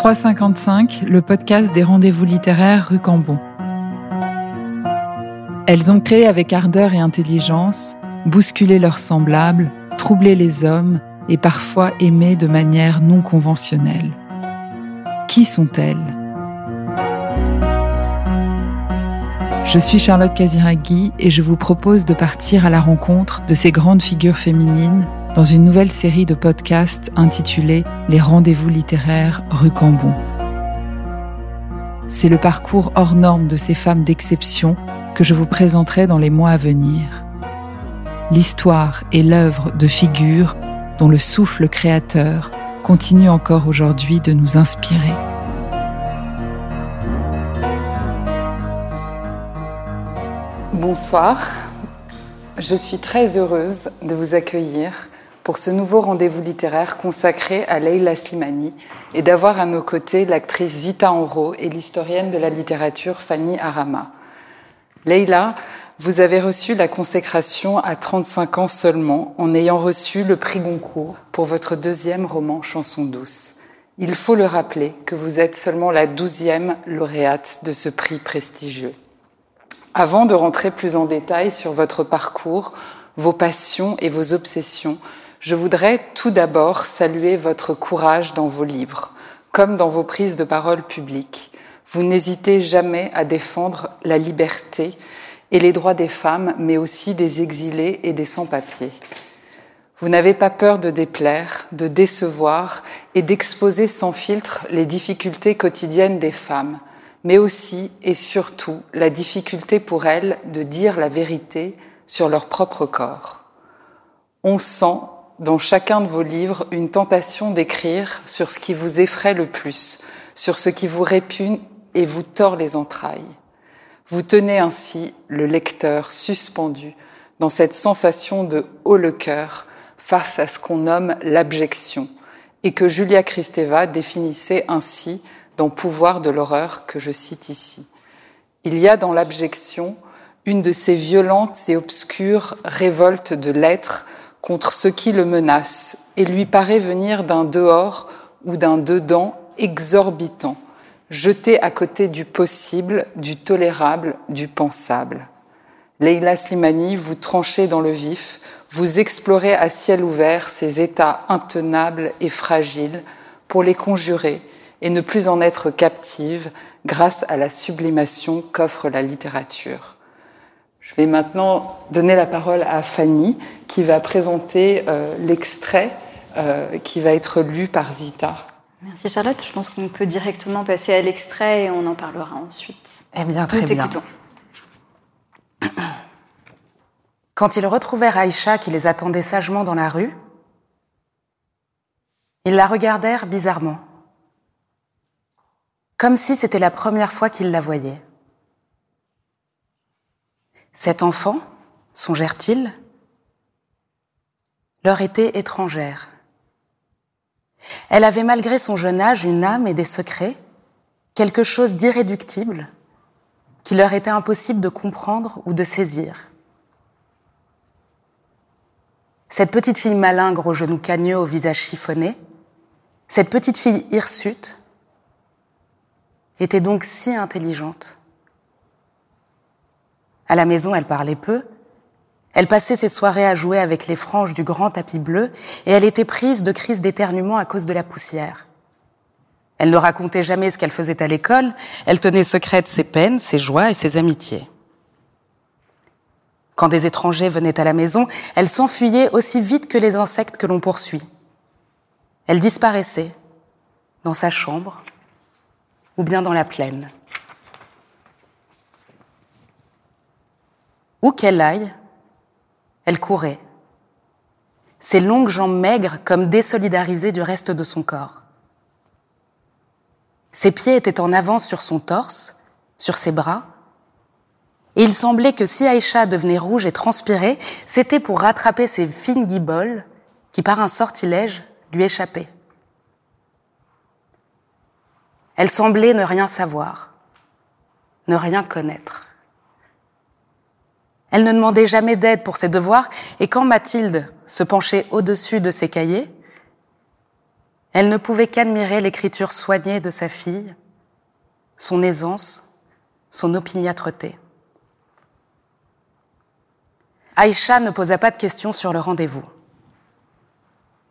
355, le podcast des rendez-vous littéraires rue Cambon. Elles ont créé avec ardeur et intelligence, bousculé leurs semblables, troublé les hommes et parfois aimé de manière non conventionnelle. Qui sont-elles? Je suis Charlotte Casiraghi et je vous propose de partir à la rencontre de ces grandes figures féminines dans une nouvelle série de podcasts intitulée Les rendez-vous littéraires rue Cambon. C'est le parcours hors norme de ces femmes d'exception que je vous présenterai dans les mois à venir. L'histoire et l'œuvre de figures dont le souffle créateur continue encore aujourd'hui de nous inspirer. Bonsoir, je suis très heureuse de vous accueillir pour ce nouveau rendez-vous littéraire consacré à Leila Slimani et d'avoir à nos côtés l'actrice Zita Enro et l'historienne de la littérature Fanny Arama. Leila, vous avez reçu la consécration à 35 ans seulement en ayant reçu le prix Goncourt pour votre deuxième roman Chanson douce. Il faut le rappeler que vous êtes seulement la douzième lauréate de ce prix prestigieux. Avant de rentrer plus en détail sur votre parcours, vos passions et vos obsessions, je voudrais tout d'abord saluer votre courage dans vos livres, comme dans vos prises de parole publiques. Vous n'hésitez jamais à défendre la liberté et les droits des femmes, mais aussi des exilés et des sans-papiers. Vous n'avez pas peur de déplaire, de décevoir et d'exposer sans filtre les difficultés quotidiennes des femmes mais aussi et surtout la difficulté pour elles de dire la vérité sur leur propre corps. On sent dans chacun de vos livres une tentation d'écrire sur ce qui vous effraie le plus, sur ce qui vous répugne et vous tord les entrailles. Vous tenez ainsi le lecteur suspendu dans cette sensation de haut le cœur face à ce qu'on nomme l'abjection et que Julia Kristeva définissait ainsi dans Pouvoir de l'horreur que je cite ici. Il y a dans l'abjection une de ces violentes et obscures révoltes de l'être contre ce qui le menace et lui paraît venir d'un dehors ou d'un dedans exorbitant, jeté à côté du possible, du tolérable, du pensable. Leila Slimani, vous tranchez dans le vif, vous explorez à ciel ouvert ces états intenables et fragiles pour les conjurer et ne plus en être captive grâce à la sublimation qu'offre la littérature. Je vais maintenant donner la parole à Fanny qui va présenter euh, l'extrait euh, qui va être lu par Zita. Merci Charlotte. Je pense qu'on peut directement passer à l'extrait et on en parlera ensuite. Eh bien, très bien. Quand ils retrouvèrent Aïcha qui les attendait sagement dans la rue, ils la regardèrent bizarrement comme si c'était la première fois qu'il la voyait. Cet enfant, songèrent-ils, leur était étrangère. Elle avait malgré son jeune âge une âme et des secrets, quelque chose d'irréductible qu'il leur était impossible de comprendre ou de saisir. Cette petite fille malingre aux genoux cagneux, au visage chiffonné, cette petite fille hirsute, était donc si intelligente. À la maison, elle parlait peu. Elle passait ses soirées à jouer avec les franges du grand tapis bleu et elle était prise de crises d'éternuement à cause de la poussière. Elle ne racontait jamais ce qu'elle faisait à l'école, elle tenait secrète ses peines, ses joies et ses amitiés. Quand des étrangers venaient à la maison, elle s'enfuyait aussi vite que les insectes que l'on poursuit. Elle disparaissait dans sa chambre, ou bien dans la plaine. Où qu'elle aille, elle courait, ses longues jambes maigres comme désolidarisées du reste de son corps. Ses pieds étaient en avance sur son torse, sur ses bras, et il semblait que si Aïcha devenait rouge et transpirait, c'était pour rattraper ses fines guiboles qui, par un sortilège, lui échappaient. Elle semblait ne rien savoir, ne rien connaître. Elle ne demandait jamais d'aide pour ses devoirs, et quand Mathilde se penchait au-dessus de ses cahiers, Elle ne pouvait qu'admirer l'écriture soignée de sa fille, son aisance, son opiniâtreté. Aïcha ne posa pas de questions sur le rendez-vous.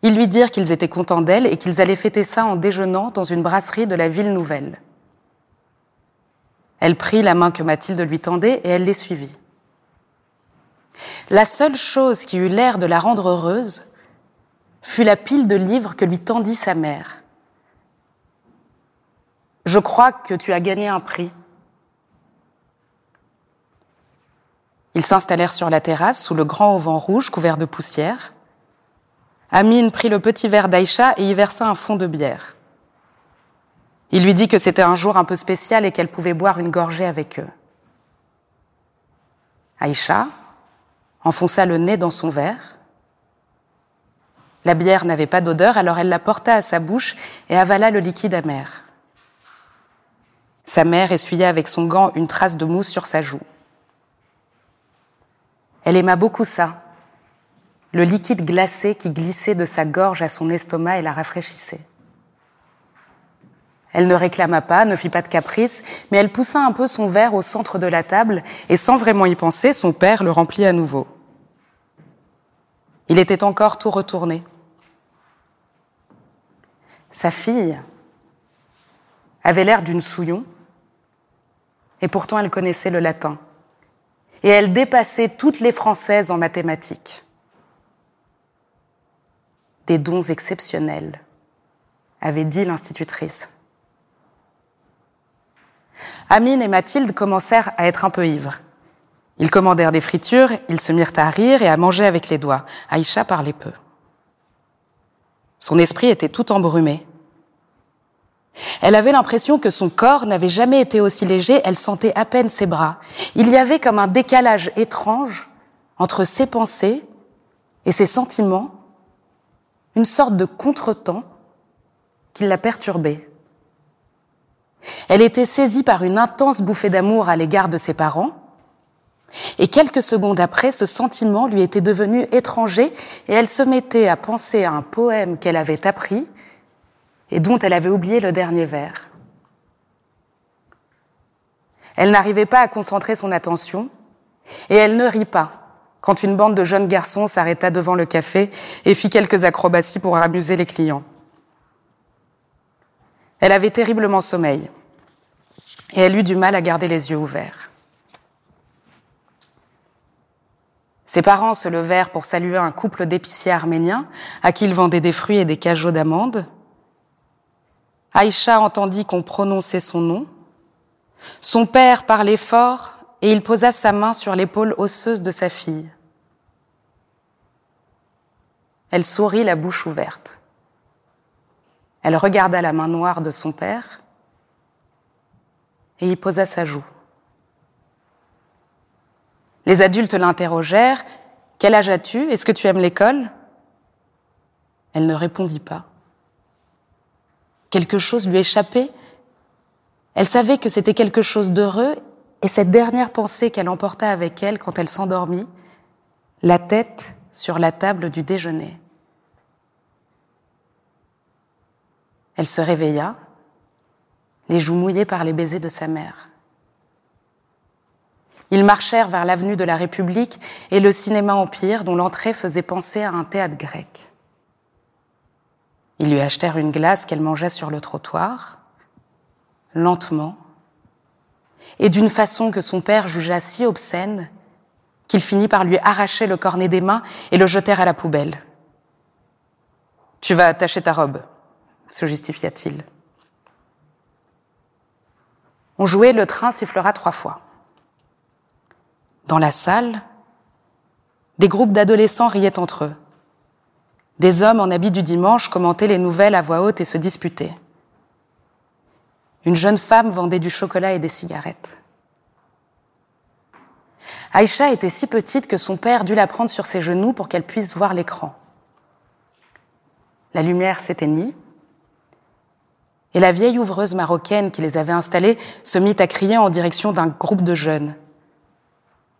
Ils lui dirent qu'ils étaient contents d'elle et qu'ils allaient fêter ça en déjeunant dans une brasserie de la ville nouvelle. Elle prit la main que Mathilde lui tendait et elle les suivit. La seule chose qui eut l'air de la rendre heureuse fut la pile de livres que lui tendit sa mère. Je crois que tu as gagné un prix. Ils s'installèrent sur la terrasse sous le grand auvent rouge couvert de poussière. Amine prit le petit verre d'Aïcha et y versa un fond de bière. Il lui dit que c'était un jour un peu spécial et qu'elle pouvait boire une gorgée avec eux. Aïcha enfonça le nez dans son verre. La bière n'avait pas d'odeur, alors elle la porta à sa bouche et avala le liquide amer. Sa mère essuya avec son gant une trace de mousse sur sa joue. Elle aima beaucoup ça, le liquide glacé qui glissait de sa gorge à son estomac et la rafraîchissait. Elle ne réclama pas, ne fit pas de caprice, mais elle poussa un peu son verre au centre de la table et sans vraiment y penser, son père le remplit à nouveau. Il était encore tout retourné. Sa fille avait l'air d'une souillon, et pourtant elle connaissait le latin. Et elle dépassait toutes les Françaises en mathématiques des dons exceptionnels, avait dit l'institutrice. Amine et Mathilde commencèrent à être un peu ivres. Ils commandèrent des fritures, ils se mirent à rire et à manger avec les doigts. Aïcha parlait peu. Son esprit était tout embrumé. Elle avait l'impression que son corps n'avait jamais été aussi léger, elle sentait à peine ses bras. Il y avait comme un décalage étrange entre ses pensées et ses sentiments une sorte de contretemps qui la perturbait. Elle était saisie par une intense bouffée d'amour à l'égard de ses parents, et quelques secondes après, ce sentiment lui était devenu étranger et elle se mettait à penser à un poème qu'elle avait appris et dont elle avait oublié le dernier vers. Elle n'arrivait pas à concentrer son attention et elle ne rit pas quand une bande de jeunes garçons s'arrêta devant le café et fit quelques acrobaties pour amuser les clients. Elle avait terriblement sommeil et elle eut du mal à garder les yeux ouverts. Ses parents se levèrent pour saluer un couple d'épiciers arméniens à qui ils vendaient des fruits et des cajots d'amandes. Aïcha entendit qu'on prononçait son nom. Son père parlait fort et il posa sa main sur l'épaule osseuse de sa fille. Elle sourit la bouche ouverte. Elle regarda la main noire de son père et y posa sa joue. Les adultes l'interrogèrent. Quel âge as-tu? Est-ce que tu aimes l'école? Elle ne répondit pas. Quelque chose lui échappait. Elle savait que c'était quelque chose d'heureux et cette dernière pensée qu'elle emporta avec elle quand elle s'endormit, la tête sur la table du déjeuner. Elle se réveilla, les joues mouillées par les baisers de sa mère. Ils marchèrent vers l'avenue de la République et le cinéma Empire, dont l'entrée faisait penser à un théâtre grec. Ils lui achetèrent une glace qu'elle mangeait sur le trottoir, lentement, et d'une façon que son père jugea si obscène qu'il finit par lui arracher le cornet des mains et le jeter à la poubelle. Tu vas attacher ta robe, se justifia-t-il. On jouait, le train sifflera trois fois. Dans la salle, des groupes d'adolescents riaient entre eux. Des hommes en habit du dimanche commentaient les nouvelles à voix haute et se disputaient. Une jeune femme vendait du chocolat et des cigarettes. Aïcha était si petite que son père dut la prendre sur ses genoux pour qu'elle puisse voir l'écran. La lumière s'éteignit et la vieille ouvreuse marocaine qui les avait installés se mit à crier en direction d'un groupe de jeunes.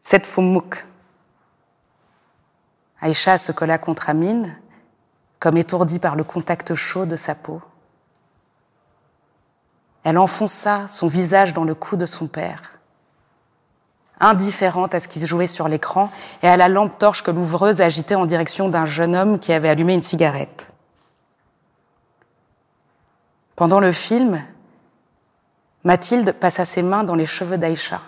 Cette Foumouk. Aïcha se colla contre Amine, comme étourdie par le contact chaud de sa peau. Elle enfonça son visage dans le cou de son père, indifférente à ce qui se jouait sur l'écran et à la lampe torche que l'ouvreuse agitait en direction d'un jeune homme qui avait allumé une cigarette. Pendant le film, Mathilde passa ses mains dans les cheveux d'Aïcha.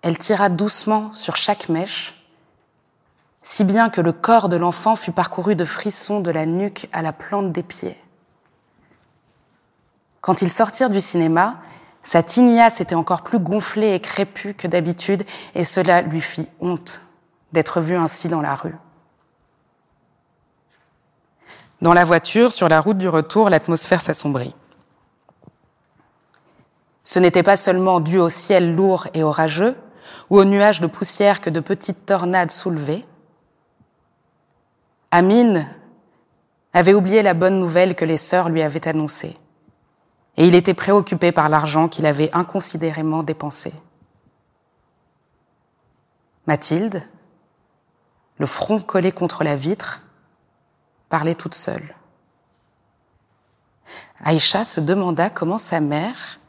Elle tira doucement sur chaque mèche, si bien que le corps de l'enfant fut parcouru de frissons de la nuque à la plante des pieds. Quand ils sortirent du cinéma, sa tignasse était encore plus gonflée et crépue que d'habitude, et cela lui fit honte d'être vu ainsi dans la rue. Dans la voiture, sur la route du retour, l'atmosphère s'assombrit. Ce n'était pas seulement dû au ciel lourd et orageux, ou aux nuages de poussière que de petites tornades soulevaient. Amine avait oublié la bonne nouvelle que les sœurs lui avaient annoncée et il était préoccupé par l'argent qu'il avait inconsidérément dépensé. Mathilde, le front collé contre la vitre, parlait toute seule. Aïcha se demanda comment sa mère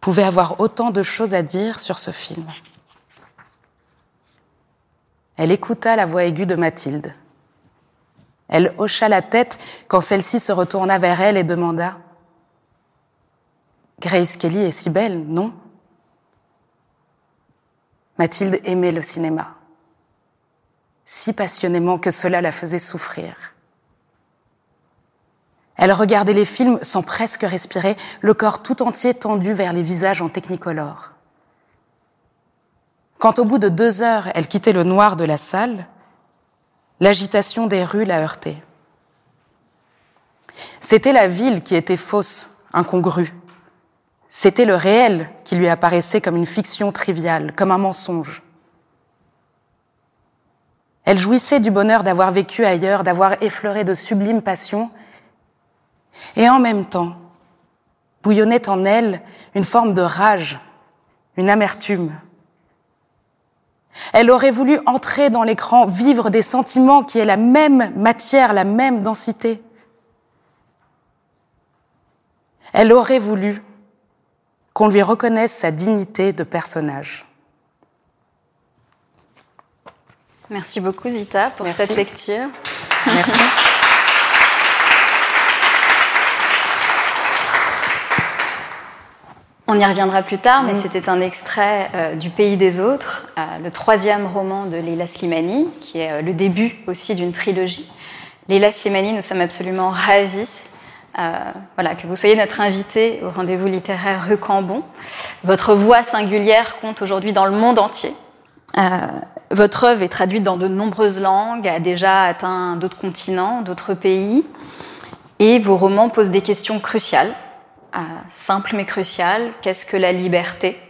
pouvait avoir autant de choses à dire sur ce film. Elle écouta la voix aiguë de Mathilde. Elle hocha la tête quand celle-ci se retourna vers elle et demanda Grace Kelly est si belle, non? Mathilde aimait le cinéma, si passionnément que cela la faisait souffrir. Elle regardait les films sans presque respirer, le corps tout entier tendu vers les visages en technicolore. Quand au bout de deux heures, elle quittait le noir de la salle, l'agitation des rues la heurtait. C'était la ville qui était fausse, incongrue. C'était le réel qui lui apparaissait comme une fiction triviale, comme un mensonge. Elle jouissait du bonheur d'avoir vécu ailleurs, d'avoir effleuré de sublimes passions, et en même temps bouillonnait en elle une forme de rage, une amertume. Elle aurait voulu entrer dans l'écran, vivre des sentiments qui aient la même matière, la même densité. Elle aurait voulu qu'on lui reconnaisse sa dignité de personnage. Merci beaucoup Zita pour cette lecture. Merci. On y reviendra plus tard, mais c'était un extrait euh, du Pays des Autres, euh, le troisième roman de Leila Slimani, qui est euh, le début aussi d'une trilogie. Leila Slimani, nous sommes absolument ravis voilà, que vous soyez notre invité au rendez-vous littéraire rue Cambon. Votre voix singulière compte aujourd'hui dans le monde entier. Votre œuvre est traduite dans de nombreuses langues, a déjà atteint d'autres continents, d'autres pays, et vos romans posent des questions cruciales, euh, simples mais cruciales. Qu'est-ce que la liberté?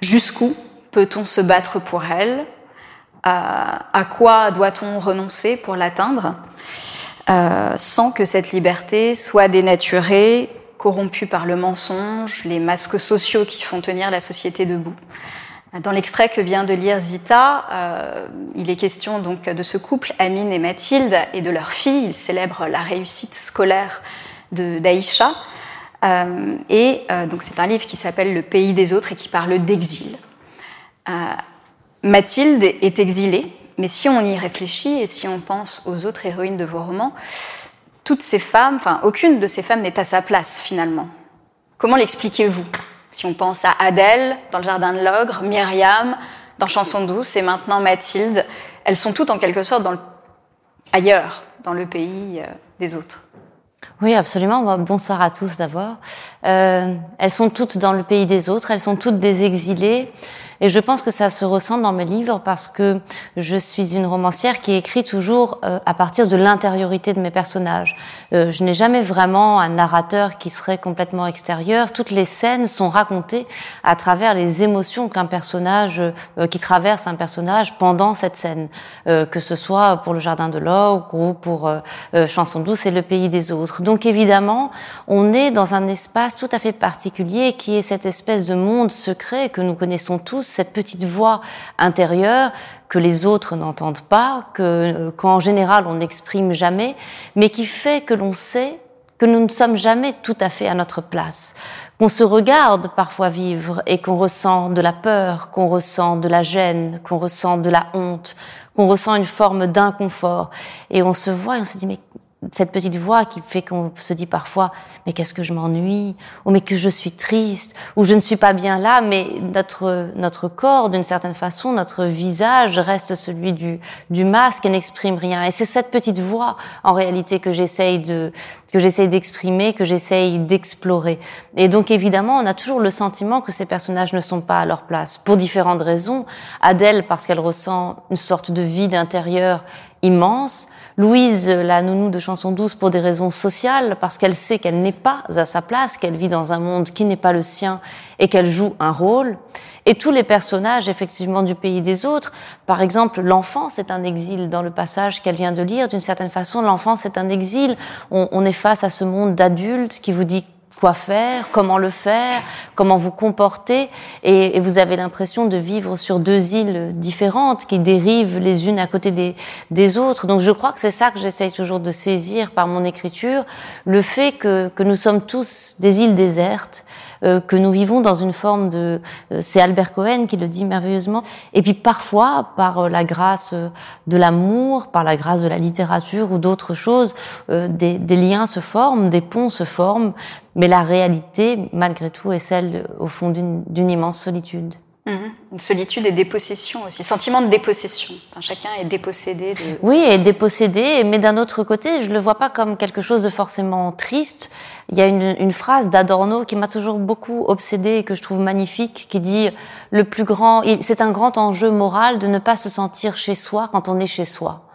Jusqu'où peut-on se battre pour elle? À quoi doit-on renoncer pour l'atteindre? Euh, sans que cette liberté soit dénaturée, corrompue par le mensonge, les masques sociaux qui font tenir la société debout. Dans l'extrait que vient de lire Zita, euh, il est question donc de ce couple, Amine et Mathilde, et de leur fille. Ils célèbrent la réussite scolaire d'Aïcha. Euh, et euh, donc c'est un livre qui s'appelle Le pays des autres et qui parle d'exil. Euh, Mathilde est exilée, mais si on y réfléchit et si on pense aux autres héroïnes de vos romans, toutes ces femmes, enfin aucune de ces femmes n'est à sa place finalement. Comment l'expliquez-vous? Si on pense à Adèle dans le Jardin de l'Ogre, Myriam dans Chanson douce et maintenant Mathilde, elles sont toutes en quelque sorte dans le... ailleurs, dans le pays des autres. Oui, absolument. Bonsoir à tous d'abord. Euh, elles sont toutes dans le pays des autres, elles sont toutes des exilées. Et je pense que ça se ressent dans mes livres parce que je suis une romancière qui écrit toujours euh, à partir de l'intériorité de mes personnages. Euh, je n'ai jamais vraiment un narrateur qui serait complètement extérieur. Toutes les scènes sont racontées à travers les émotions qu'un personnage, euh, qui traverse un personnage pendant cette scène, que ce soit pour le Jardin de l'Ogre ou pour Chanson douce et le pays des autres. Donc évidemment, on est dans un espace tout à fait particulier qui est cette espèce de monde secret que nous connaissons tous cette petite voix intérieure que les autres n'entendent pas, que euh, qu'en général on n'exprime jamais, mais qui fait que l'on sait que nous ne sommes jamais tout à fait à notre place, qu'on se regarde parfois vivre et qu'on ressent de la peur, qu'on ressent de la gêne, qu'on ressent de la honte, qu'on ressent une forme d'inconfort. Et on se voit et on se dit, mais cette petite voix qui fait qu'on se dit parfois mais qu'est-ce que je m'ennuie? Ou mais que je suis triste? Ou je ne suis pas bien là? Mais notre notre corps d'une certaine façon notre visage reste celui du du masque et n'exprime rien. Et c'est cette petite voix en réalité que j'essaye de que j'essaye d'exprimer que j'essaye d'explorer. Et donc évidemment on a toujours le sentiment que ces personnages ne sont pas à leur place pour différentes raisons. Adèle parce qu'elle ressent une sorte de vide intérieur immense Louise, la nounou de chanson douce, pour des raisons sociales, parce qu'elle sait qu'elle n'est pas à sa place, qu'elle vit dans un monde qui n'est pas le sien et qu'elle joue un rôle. Et tous les personnages, effectivement, du pays des autres, par exemple, l'enfant, c'est un exil dans le passage qu'elle vient de lire. D'une certaine façon, l'enfant, c'est un exil. On, on est face à ce monde d'adultes qui vous dit quoi faire, comment le faire, comment vous comporter, et, vous avez l'impression de vivre sur deux îles différentes qui dérivent les unes à côté des, autres. Donc je crois que c'est ça que j'essaye toujours de saisir par mon écriture, le fait que, nous sommes tous des îles désertes, que nous vivons dans une forme de... Euh, c'est Albert Cohen qui le dit merveilleusement. Et puis parfois, par euh, la grâce de l'amour, par la grâce de la littérature ou d'autres choses, des, des liens se forment, des ponts se forment, mais la réalité, malgré tout, est celle, au fond, d'une immense solitude. Mhm. Une solitude et dépossession aussi, sentiment de dépossession. Enfin, chacun est dépossédé. Oui, est dépossédé, mais d'un autre côté, je le vois pas comme quelque chose de forcément triste. Il y a une, une phrase d'Adorno qui m'a toujours beaucoup obsédée et que je trouve magnifique, qui dit le plus grand, c'est un grand enjeu moral de ne pas se sentir chez soi quand on est chez soi.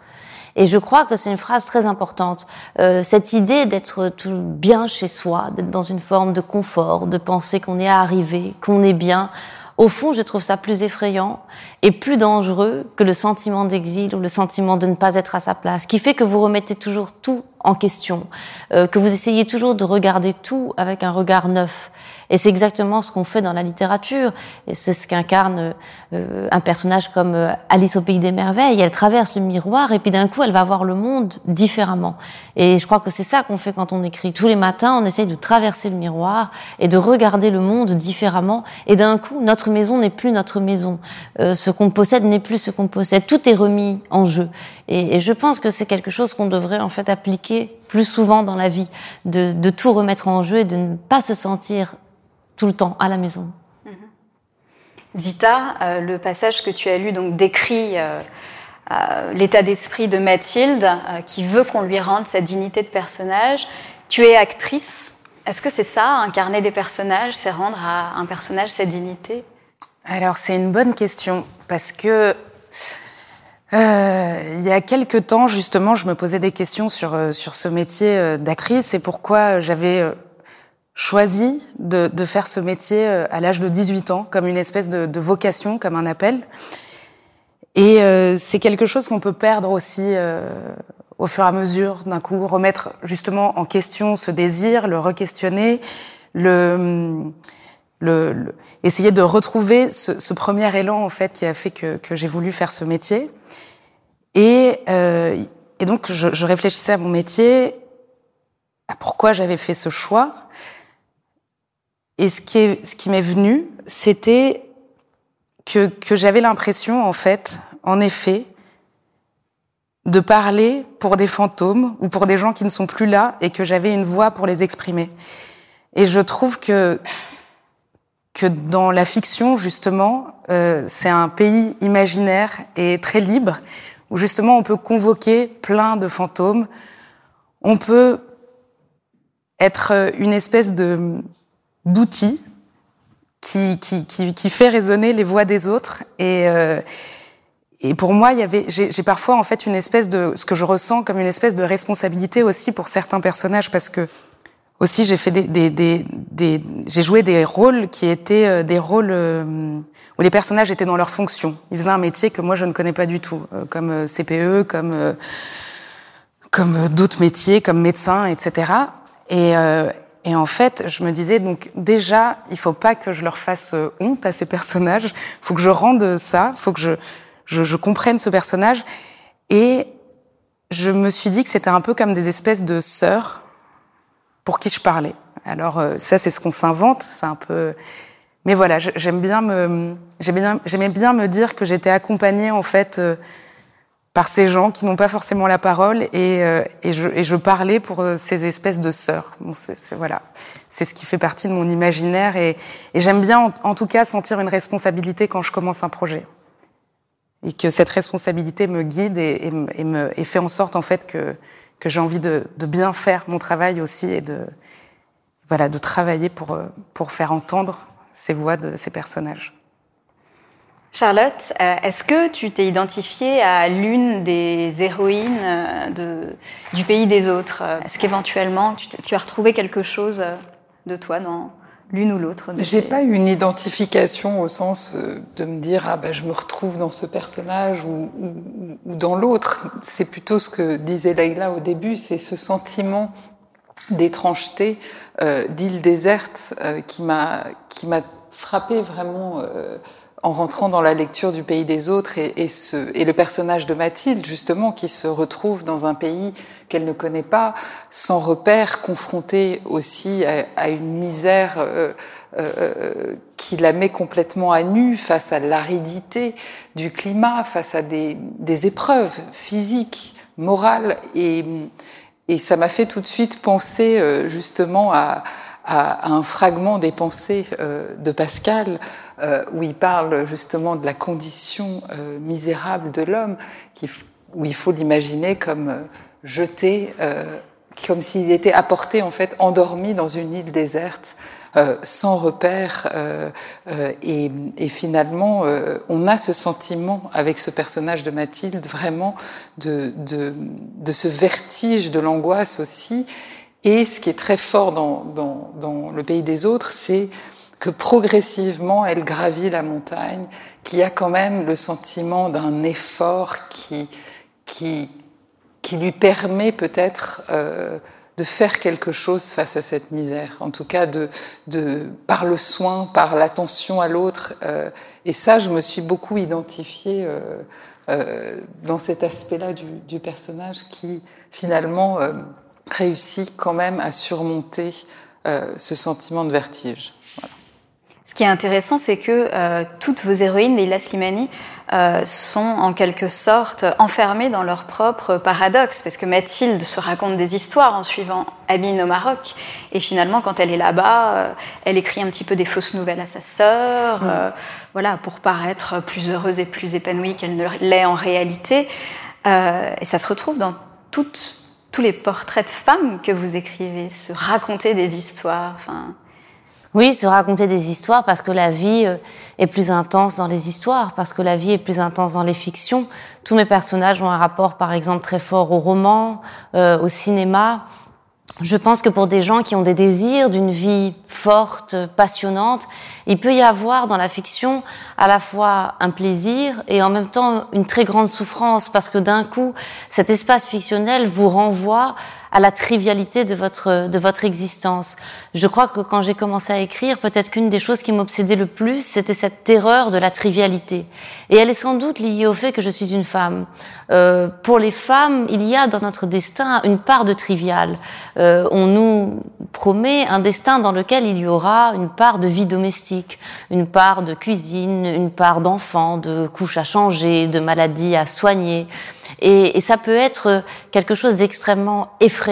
Et je crois que c'est une phrase très importante. Euh, cette idée d'être tout bien chez soi, d'être dans une forme de confort, de penser qu'on est arrivé, qu'on est bien. Au fond, je trouve ça plus effrayant et plus dangereux que le sentiment d'exil ou le sentiment de ne pas être à sa place, qui fait que vous remettez toujours tout en question, euh, que vous essayez toujours de regarder tout avec un regard neuf. Et c'est exactement ce qu'on fait dans la littérature. Et c'est ce qu'incarne euh, un personnage comme euh, Alice au pays des merveilles. Elle traverse le miroir et puis d'un coup, elle va voir le monde différemment. Et je crois que c'est ça qu'on fait quand on écrit. Tous les matins, on essaye de traverser le miroir et de regarder le monde différemment. Et d'un coup, notre maison n'est plus notre maison. Euh, ce qu'on possède n'est plus ce qu'on possède. Tout est remis en jeu. Et, et je pense que c'est quelque chose qu'on devrait en fait appliquer plus souvent dans la vie, de, de tout remettre en jeu et de ne pas se sentir tout le temps à la maison. Mhm. Zita, euh, le passage que tu as lu donc décrit euh, euh, l'état d'esprit de Mathilde qui veut qu'on lui rende sa dignité de personnage. Tu es actrice. Est-ce que c'est ça, incarner des personnages, c'est rendre à un personnage sa dignité? Alors c'est une bonne question parce que il y a quelques temps, justement, je me posais des questions sur, sur ce métier d'actrice et pourquoi j'avais choisi de, de, faire ce métier euh, à l'âge de 18 ans, comme une espèce de, de vocation, comme un appel. Et euh, c'est quelque chose qu'on peut perdre aussi euh, au fur et à mesure, d'un coup, remettre justement en question ce désir, le re-questionner, le, essayer de retrouver ce, premier élan en fait qui a fait que, j'ai voulu faire ce métier. Et, euh, donc je, réfléchissais à mon métier, à pourquoi j'avais fait ce choix. Et ce qui est, ce qui m'est venu, c'était que, que j'avais l'impression, en fait, en effet, de parler pour des fantômes ou pour des gens qui ne sont plus là et que j'avais une voix pour les exprimer. Et je trouve que que dans la fiction, justement, euh, c'est un pays imaginaire et très libre où justement on peut convoquer plein de fantômes. On peut être une espèce de d'outils qui, qui, qui, qui, fait résonner les voix des autres. Et, euh, et pour moi, il y avait, j'ai parfois en fait une espèce de, ce que je ressens comme une espèce de responsabilité aussi pour certains personnages, parce que aussi j'ai fait des, des, des, des j'ai joué des rôles qui étaient euh, des rôles euh, où les personnages étaient dans leur fonction. Ils faisaient un métier que moi je ne connais pas du tout, euh, comme CPE, comme comme d'autres métiers, comme médecin, etc. Et, en fait, je me disais donc déjà, il faut pas que je leur fasse honte à ces personnages. Il faut que je rende ça. Il faut que je comprenne ce personnage. Et je me suis dit que c'était un peu comme des espèces de sœurs pour qui je parlais. Alors euh, ça, c'est ce qu'on s'invente. C'est un peu. Mais voilà, j'aime bien me, j'aimais bien me dire que j'étais accompagnée en fait euh, par ces gens qui n'ont pas forcément la parole et, euh, et, je, et je parlais pour ces espèces de sœurs. Bon, c'est, voilà, c'est ce qui fait partie de mon imaginaire et, et j'aime bien en, en, tout cas sentir une responsabilité quand je commence un projet et que cette responsabilité me guide et, et me, et fait en sorte en fait que, que j'ai envie de, bien faire mon travail aussi et de voilà de travailler pour pour faire entendre ces voix de ces personnages. Charlotte, euh, est-ce que tu t'es identifiée à l'une des héroïnes euh, de, du pays des autres? Est-ce qu'éventuellement tu, tu, as retrouvé quelque chose de toi dans l'une ou l'autre J'ai pas eu une identification au sens euh, de me dire ah ben je me retrouve dans ce personnage ou, ou, ou dans l'autre. C'est plutôt ce que disait Leïla au début, c'est ce sentiment d'étrangeté euh, d'île déserte euh, qui m'a qui m'a frappé vraiment euh, en rentrant dans la lecture du pays des autres et, ce, le personnage de Mathilde justement qui se retrouve dans un pays qu'elle ne connaît pas, sans repère, confrontée aussi à, une misère euh, euh, qui la met complètement à nu face à l'aridité du climat, face à des, épreuves physiques, morales. Et ça m'a fait tout de suite penser euh, justement à, un fragment des pensées euh, de Pascal, euh, où il parle justement de la condition euh, misérable de l'homme, où il faut l'imaginer comme euh, jeté, euh, comme s'il était apporté en fait endormi dans une île déserte. sans repère et, et, finalement on a ce sentiment avec ce personnage de Mathilde vraiment de, de, de ce vertige de l'angoisse aussi et ce qui est très fort dans, dans, dans le pays des autres c'est que progressivement elle gravit la montagne, qu'il y a quand même le sentiment d'un effort qui, qui, qui lui permet peut-être euh, de faire quelque chose face à cette misère, en tout cas de, de par le soin, par l'attention à l'autre. Euh, et ça, je me suis beaucoup identifiée euh, dans cet aspect-là du, personnage qui finalement réussit quand même à surmonter ce sentiment de vertige. Ce qui est intéressant, c'est que euh, toutes vos héroïnes, les Slimani, euh, sont en quelque sorte enfermées dans leur propre paradoxe, parce que Mathilde se raconte des histoires en suivant Amine au Maroc, et finalement, quand elle est là-bas, euh, elle écrit un petit peu des fausses nouvelles à sa sœur, mmh. euh, voilà, pour paraître plus heureuse et plus épanouie qu'elle ne l'est en réalité. Euh, et ça se retrouve dans toutes, tous les portraits de femmes que vous écrivez, se raconter des histoires. Enfin, oui, se raconter des histoires parce que la vie euh, est plus intense dans les histoires, parce que la vie est plus intense dans les fictions. Tous mes personnages ont un rapport, par exemple, très fort au roman, euh, au cinéma. Je pense que pour des gens qui ont des désirs d'une vie forte, passionnante, il peut y avoir dans la fiction à la fois un plaisir et en même temps une très grande souffrance parce que d'un coup, cet espace fictionnel vous renvoie à la trivialité de votre, de votre existence. Je crois que quand j'ai commencé à écrire, peut-être qu'une des choses qui m'obsédait le plus, c'était cette terreur de la trivialité. Et elle est sans doute liée au fait que je suis une femme. Euh, pour les femmes, il y a dans notre destin une part de trivial. Euh, on nous promet un destin dans lequel il y aura une part de vie domestique, une part de cuisine, une part d'enfants, de couches à changer, de maladies à soigner. Et, et ça peut être quelque chose d'extrêmement effrayant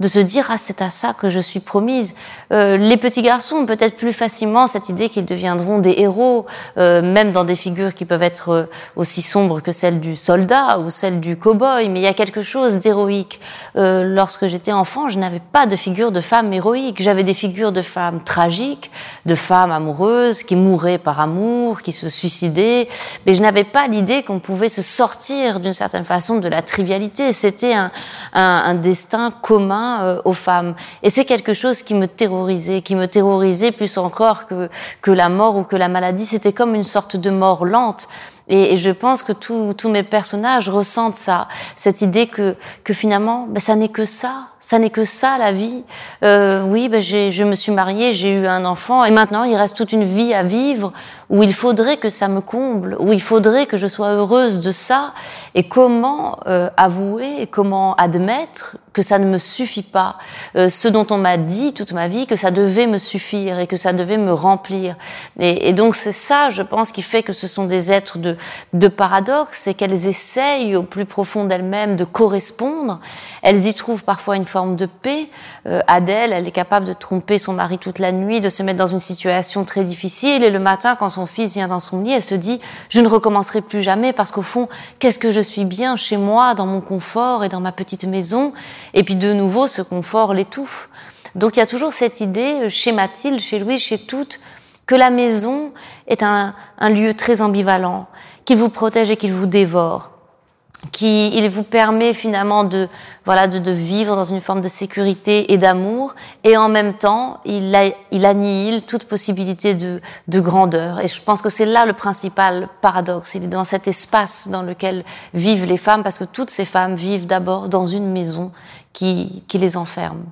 de se dire ah c'est à ça que je suis promise. Euh, les petits garçons ont peut-être plus facilement cette idée qu'ils deviendront des héros, euh, même dans des figures qui peuvent être euh, aussi sombres que celle du soldat ou celle du cow-boy. Mais il y a quelque chose d'héroïque. Euh, lorsque j'étais enfant, je n'avais pas de figure de femme héroïque. J'avais des figures de femmes tragiques, de femmes amoureuses qui mouraient par amour, qui se suicidaient. Mais je n'avais pas l'idée qu'on pouvait se sortir d'une certaine façon de la trivialité. C'était un, un, un commun euh, aux femmes. Et c'est quelque chose qui me terrorisait, qui me terrorisait plus encore que, que la mort ou que la maladie. C'était comme une sorte de mort lente. Et, et je pense que tous mes personnages ressentent ça, cette idée que, que finalement, ben, ça n'est que ça, ça n'est que ça la vie. Euh, oui, ben je me suis mariée, j'ai eu un enfant, et maintenant il reste toute une vie à vivre où il faudrait que ça me comble, où il faudrait que je sois heureuse de ça. Et comment euh, avouer, comment admettre que ça ne me suffit pas, euh, ce dont on m'a dit toute ma vie que ça devait me suffire et que ça devait me remplir. Et, donc c'est ça, je pense, qui fait que ce sont des êtres de, de paradoxe, c'est qu'elles essayent au plus profond d'elles-mêmes de correspondre. Elles y trouvent parfois une forme de paix. Euh, Adèle, elle est capable de tromper son mari toute la nuit, de se mettre dans une situation très difficile, et le matin, quand son fils vient dans son lit, elle se dit je ne recommencerai plus jamais parce qu'au fond, qu'est-ce que je suis bien chez moi, dans mon confort et dans ma petite maison. Et puis de nouveau, ce confort l'étouffe. Donc il y a toujours cette idée euh, chez Mathilde, chez Louis, chez toutes, que la maison est un, un lieu très ambivalent, qu'il vous protège et qu'il vous dévore qui il vous permet finalement de voilà de, de, vivre dans une forme de sécurité et d'amour. Et en même temps il, a, il annihile toute possibilité de, de grandeur. Et je pense que c'est là le principal paradoxe. Il est dans cet espace dans lequel vivent les femmes parce que toutes ces femmes vivent d'abord dans une maison qui, qui les enferme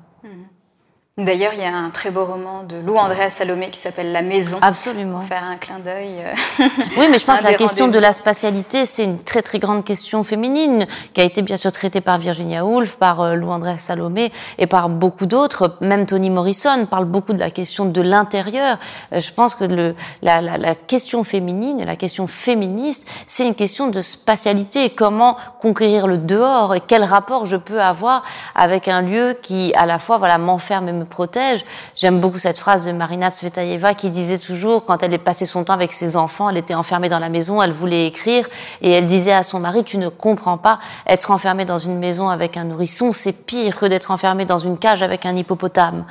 D'ailleurs, il y a un très beau roman de Lou Andréa Salomé qui s'appelle La Maison. Absolument. Pour faire un clin d'œil. Euh, oui, mais je pense que la question de la spatialité, c'est une très très grande question féminine qui a été bien sûr traitée par Virginia Woolf, par euh, Lou Andréa Salomé et par beaucoup d'autres. Même Toni Morrison parle beaucoup de la question de l'intérieur. Euh, je pense que le, la, la, la, question féminine, la question féministe, c'est une question de spatialité. Comment conquérir le dehors et quel rapport je peux avoir avec un lieu qui, à la fois, voilà, m'enferme et me protège. J'aime beaucoup cette phrase de Marina Svetaeva qui disait toujours, quand elle passée son temps avec ses enfants, elle était enfermée dans la maison, elle voulait écrire, et elle disait à son mari, tu ne comprends pas, être enfermée dans une maison avec un nourrisson, c'est pire que d'être enfermée dans une cage avec un hippopotame.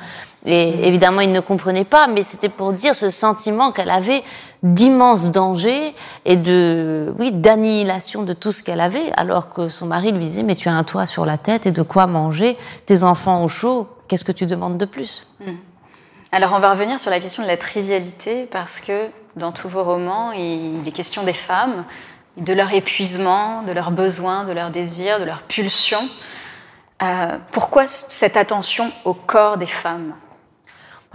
Et évidemment, il ne comprenait pas, mais c'était pour dire ce sentiment qu'elle avait d'immenses dangers et de, oui, d'annihilation de tout ce qu'elle avait, alors que son mari lui disait, mais tu as un toit sur la tête et de quoi manger, tes enfants au chaud, Qu'est-ce que tu demandes de plus? Hmm. Alors on va revenir sur la question de la trivialité parce que dans tous vos romans, il est question des femmes, de leur épuisement, de leurs besoins, de leurs désirs, de leurs pulsions. Euh, pourquoi cette attention au corps des femmes?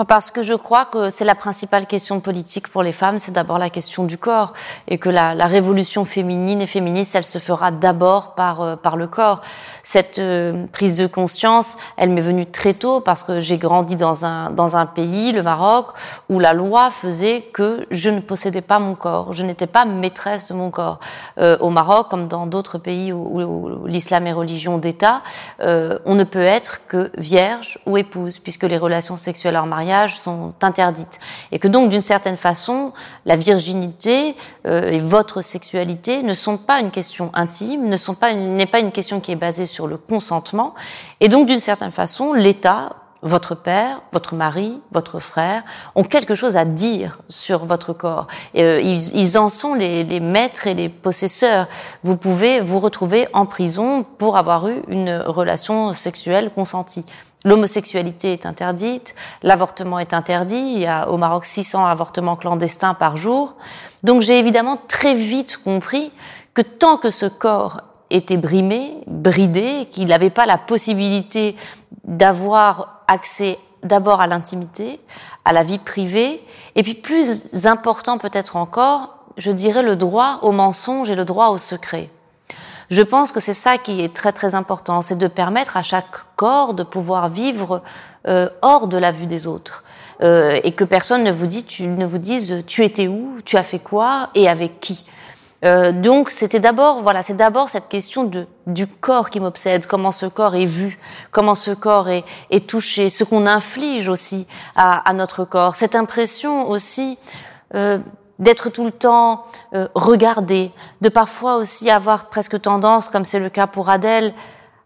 Parce que je crois que c'est la principale question politique pour les femmes, c'est d'abord la question du corps, et que la, la, révolution féminine et féministe, elle se fera d'abord par euh, par le corps. Cette euh, prise de conscience, elle m'est venue très tôt parce que j'ai grandi dans un dans un pays, le Maroc, où la loi faisait que je ne possédais pas mon corps, je n'étais pas maîtresse de mon corps. Euh, au Maroc, comme dans d'autres pays où, où, l'islam est religion d'État, euh, on ne peut être que vierge ou épouse, puisque les relations sexuelles en mariage sont interdites. Et que donc, d'une certaine façon, la virginité euh, et votre sexualité ne sont pas une question intime, ne sont pas n'est pas une question qui est basée sur le consentement. Et donc, d'une certaine façon, l'État votre père, votre mari, votre frère ont quelque chose à dire sur votre corps. Euh, ils, ils, en sont les, les, maîtres et les possesseurs. Vous pouvez vous retrouver en prison pour avoir eu une relation sexuelle consentie. L'homosexualité est interdite, l'avortement est interdit, il y a au Maroc 600 avortements clandestins par jour. Donc j'ai évidemment très vite compris que tant que ce corps était brimé, bridé, qu'il n'avait pas la possibilité d'avoir accès d'abord à l'intimité, à la vie privée, et puis plus important peut-être encore, je dirais le droit au mensonge et le droit au secret. Je pense que c'est ça qui est très très important, c'est de permettre à chaque corps de pouvoir vivre euh, hors de la vue des autres. Euh, et que personne ne vous, dit, tu, ne vous dise tu étais où, tu as fait quoi et avec qui. Euh, donc c'était d'abord voilà c'est d'abord cette question de du corps qui m'obsède comment ce corps est vu comment ce corps est, est touché ce qu'on inflige aussi à, à, notre corps cette impression aussi euh, d'être tout le temps euh, regardé, de parfois aussi avoir presque tendance, comme c'est le cas pour Adèle,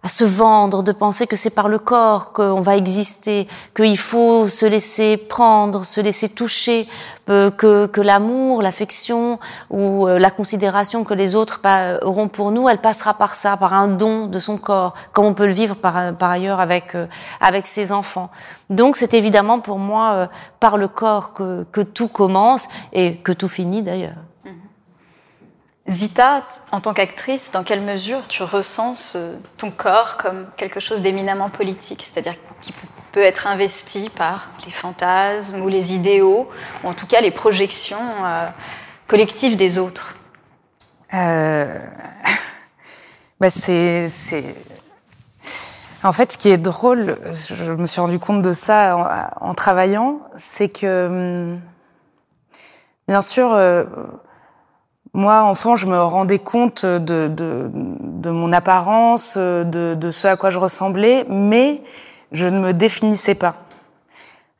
à se vendre, de penser que c'est par le corps qu'on va exister, qu'il faut se laisser prendre, se laisser toucher, euh, que, que l'amour, l'affection ou euh, la considération que les autres auront pour nous, elle passera par ça, par un don de son corps, comme on peut le vivre par, par ailleurs avec, euh, avec ses enfants. Donc c'est évidemment pour moi par le corps que, que tout commence et que tout finit d'ailleurs. Zita, en tant qu'actrice, dans quelle mesure tu ressens ton corps comme quelque chose d'éminemment politique, c'est-à-dire qui peut être investi par les fantasmes ou les idéaux, ou en tout cas les projections euh, collectives des autres? Euh... bah c'est, En fait, ce qui est drôle, je me suis rendu compte de ça en, travaillant, c'est que, hum, bien sûr, euh, moi, enfant, je me rendais compte de, mon apparence, de, ce à quoi je ressemblais, mais je ne me définissais pas.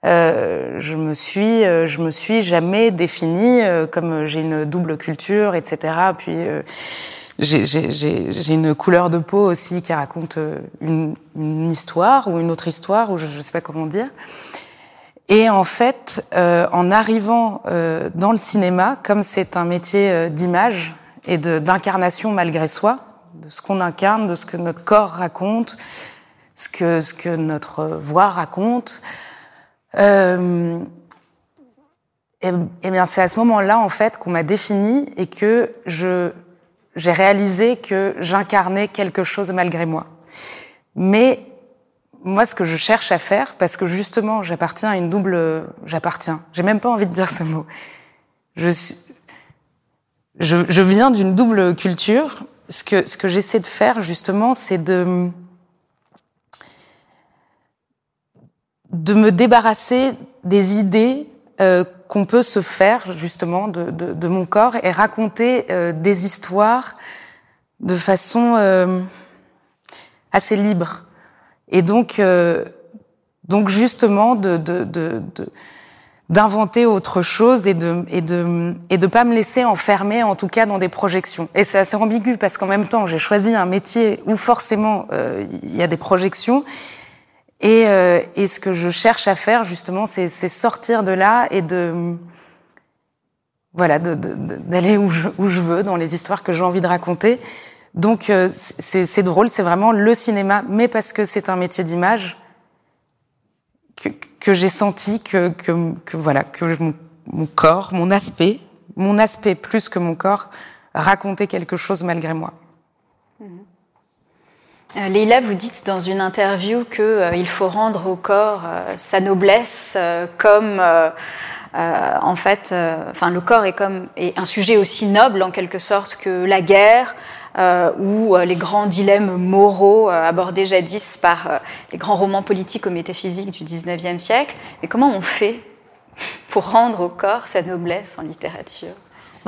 Euh, je me suis, euh, je me suis jamais définie euh, comme j'ai une double culture, etc. Puis j'ai une couleur de peau aussi qui raconte une, histoire ou une autre histoire, ou je ne sais pas comment dire. Et en fait, euh, en arrivant euh, dans le cinéma, comme c'est un métier euh, d'image et d'incarnation malgré soi, de ce qu'on incarne, de ce que notre corps raconte, ce que, ce que notre voix raconte, euh, et, et, bien c'est à ce moment-là en fait qu'on m'a défini et que je j'ai réalisé que j'incarnais quelque chose malgré moi. Mais moi, ce que je cherche à faire, parce que justement, j'appartiens à une double, j'appartiens. J'ai même pas envie de dire ce mot. Je je, je viens d'une double culture. Ce que, ce que j'essaie de faire, justement, c'est de, de me débarrasser des idées euh, qu'on peut se faire, justement, de, de, de, mon corps et raconter euh, des histoires de façon euh, assez libre. Et donc, euh, donc justement, de, de, de, d'inventer autre chose et de et de et de pas me laisser enfermer en tout cas dans des projections. Et c'est assez ambigu parce qu'en même temps j'ai choisi un métier où forcément euh, il y a des projections. Et euh, et ce que je cherche à faire justement c'est sortir de là et de voilà d'aller où je où je veux dans les histoires que j'ai envie de raconter donc euh, c'est drôle, c'est vraiment le cinéma, mais parce que c'est un métier d'image que, j'ai senti que, voilà que mon, corps, mon aspect, mon aspect plus que mon corps racontait quelque chose malgré moi. Euh, Leila, vous dites dans une interview qu'il euh, faut rendre au corps euh, sa noblesse euh, comme en fait, enfin le corps est comme est un sujet aussi noble en quelque sorte que la guerre, ou euh, les grands dilemmes moraux euh, abordés jadis par les grands romans politiques ou métaphysiques du XIXe siècle. Mais comment on fait pour rendre au corps sa noblesse en littérature?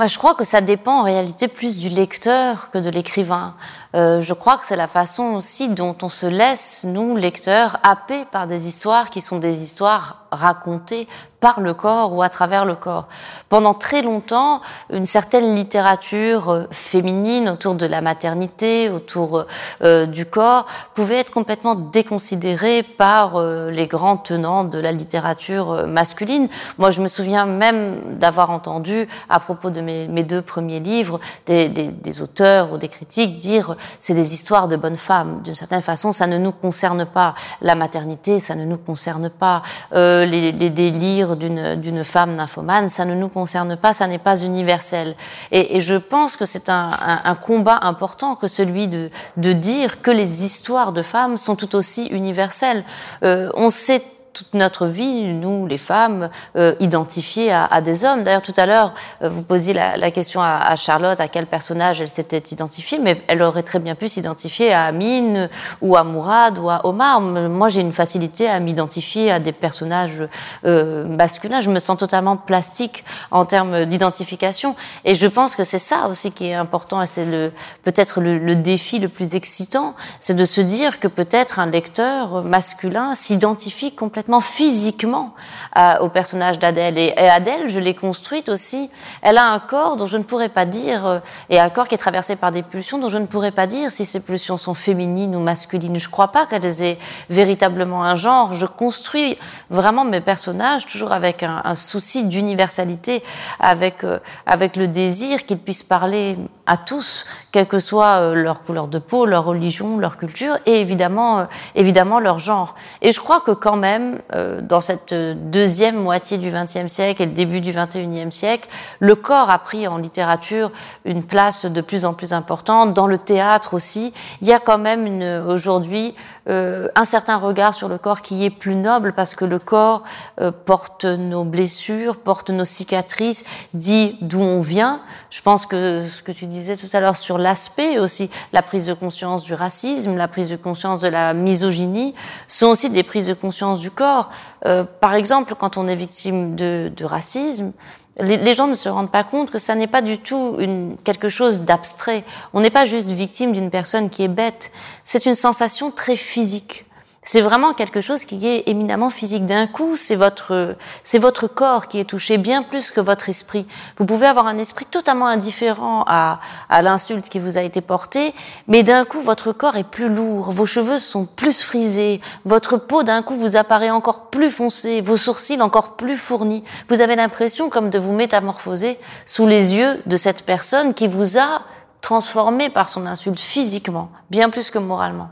Bah, je crois que ça dépend en réalité plus du lecteur que de l'écrivain. Euh, je crois que c'est la façon aussi dont on se laisse, nous, lecteurs, happer par des histoires qui sont des histoires racontées par le corps ou à travers le corps. Pendant très longtemps, une certaine littérature euh, féminine autour de la maternité, autour euh, du corps, pouvait être complètement déconsidérée par euh, les grands tenants de la littérature euh, masculine. Moi, je me souviens même d'avoir entendu, à propos de mes, deux premiers livres, des, auteurs ou des critiques dire c'est des histoires de bonnes femmes. D'une certaine façon, ça ne nous concerne pas. La maternité, ça ne nous concerne pas. Euh, les, les délires d'une femme nymphomane, ça ne nous concerne pas, ça n'est pas universel. Et, et, je pense que c'est un, un, un, combat important que celui de, de dire que les histoires de femmes sont tout aussi universelles. Euh, on sait toute notre vie, nous, les femmes, euh, identifiées à, à, des hommes. D'ailleurs, tout à l'heure, euh, vous posiez la, la question à, à, Charlotte, à quel personnage elle s'était identifiée, mais elle aurait très bien pu s'identifier à Amine ou à Mourad ou à Omar. Moi, j'ai une facilité à m'identifier à des personnages euh, masculins. Je me sens totalement plastique en termes d'identification. Et je pense que c'est ça aussi qui est important, et c'est le peut-être le, le défi le plus excitant, c'est de se dire que peut-être un lecteur masculin s'identifie complètement physiquement euh, au personnage d'Adèle. Et, Adèle, je l'ai construite aussi. Elle a un corps dont je ne pourrais pas dire, euh, et un corps qui est traversé par des pulsions dont je ne pourrais pas dire si ces pulsions sont féminines ou masculines. Je ne crois pas qu'elles aient véritablement un genre. Je construis vraiment mes personnages toujours avec un, souci d'universalité, avec euh, avec le désir qu'ils puissent parler à tous, quelle que soit leur couleur de peau, leur religion, leur culture, et évidemment évidemment leur genre. Et je crois que quand même euh, dans cette deuxième moitié du XXe siècle et le début du XXIe siècle, le corps a pris en littérature une place de plus en plus importante, dans le théâtre aussi. Il y a quand même aujourd'hui euh, un certain regard sur le corps qui est plus noble parce que le corps euh, porte nos blessures, porte nos cicatrices, dit d'où on vient. Je pense que ce que tu disais tout à l'heure sur l'aspect aussi, la prise de conscience du racisme, la prise de conscience de la misogynie, sont aussi des prises de conscience du corps. Euh, par exemple, quand on est victime de, de racisme, les, gens ne se rendent pas compte que ça n'est pas du tout une, quelque chose d'abstrait. On n'est pas juste victime d'une personne qui est bête. C'est une sensation très physique. C'est vraiment quelque chose qui est éminemment physique. D'un coup, c'est votre, c'est votre corps qui est touché bien plus que votre esprit. Vous pouvez avoir un esprit totalement indifférent à, à l'insulte qui vous a été portée, mais d'un coup, votre corps est plus lourd, vos cheveux sont plus frisés, votre peau d'un coup vous apparaît encore plus foncée, vos sourcils encore plus fournis. Vous avez l'impression comme de vous métamorphoser sous les yeux de cette personne qui vous a transformé par son insulte physiquement, bien plus que moralement.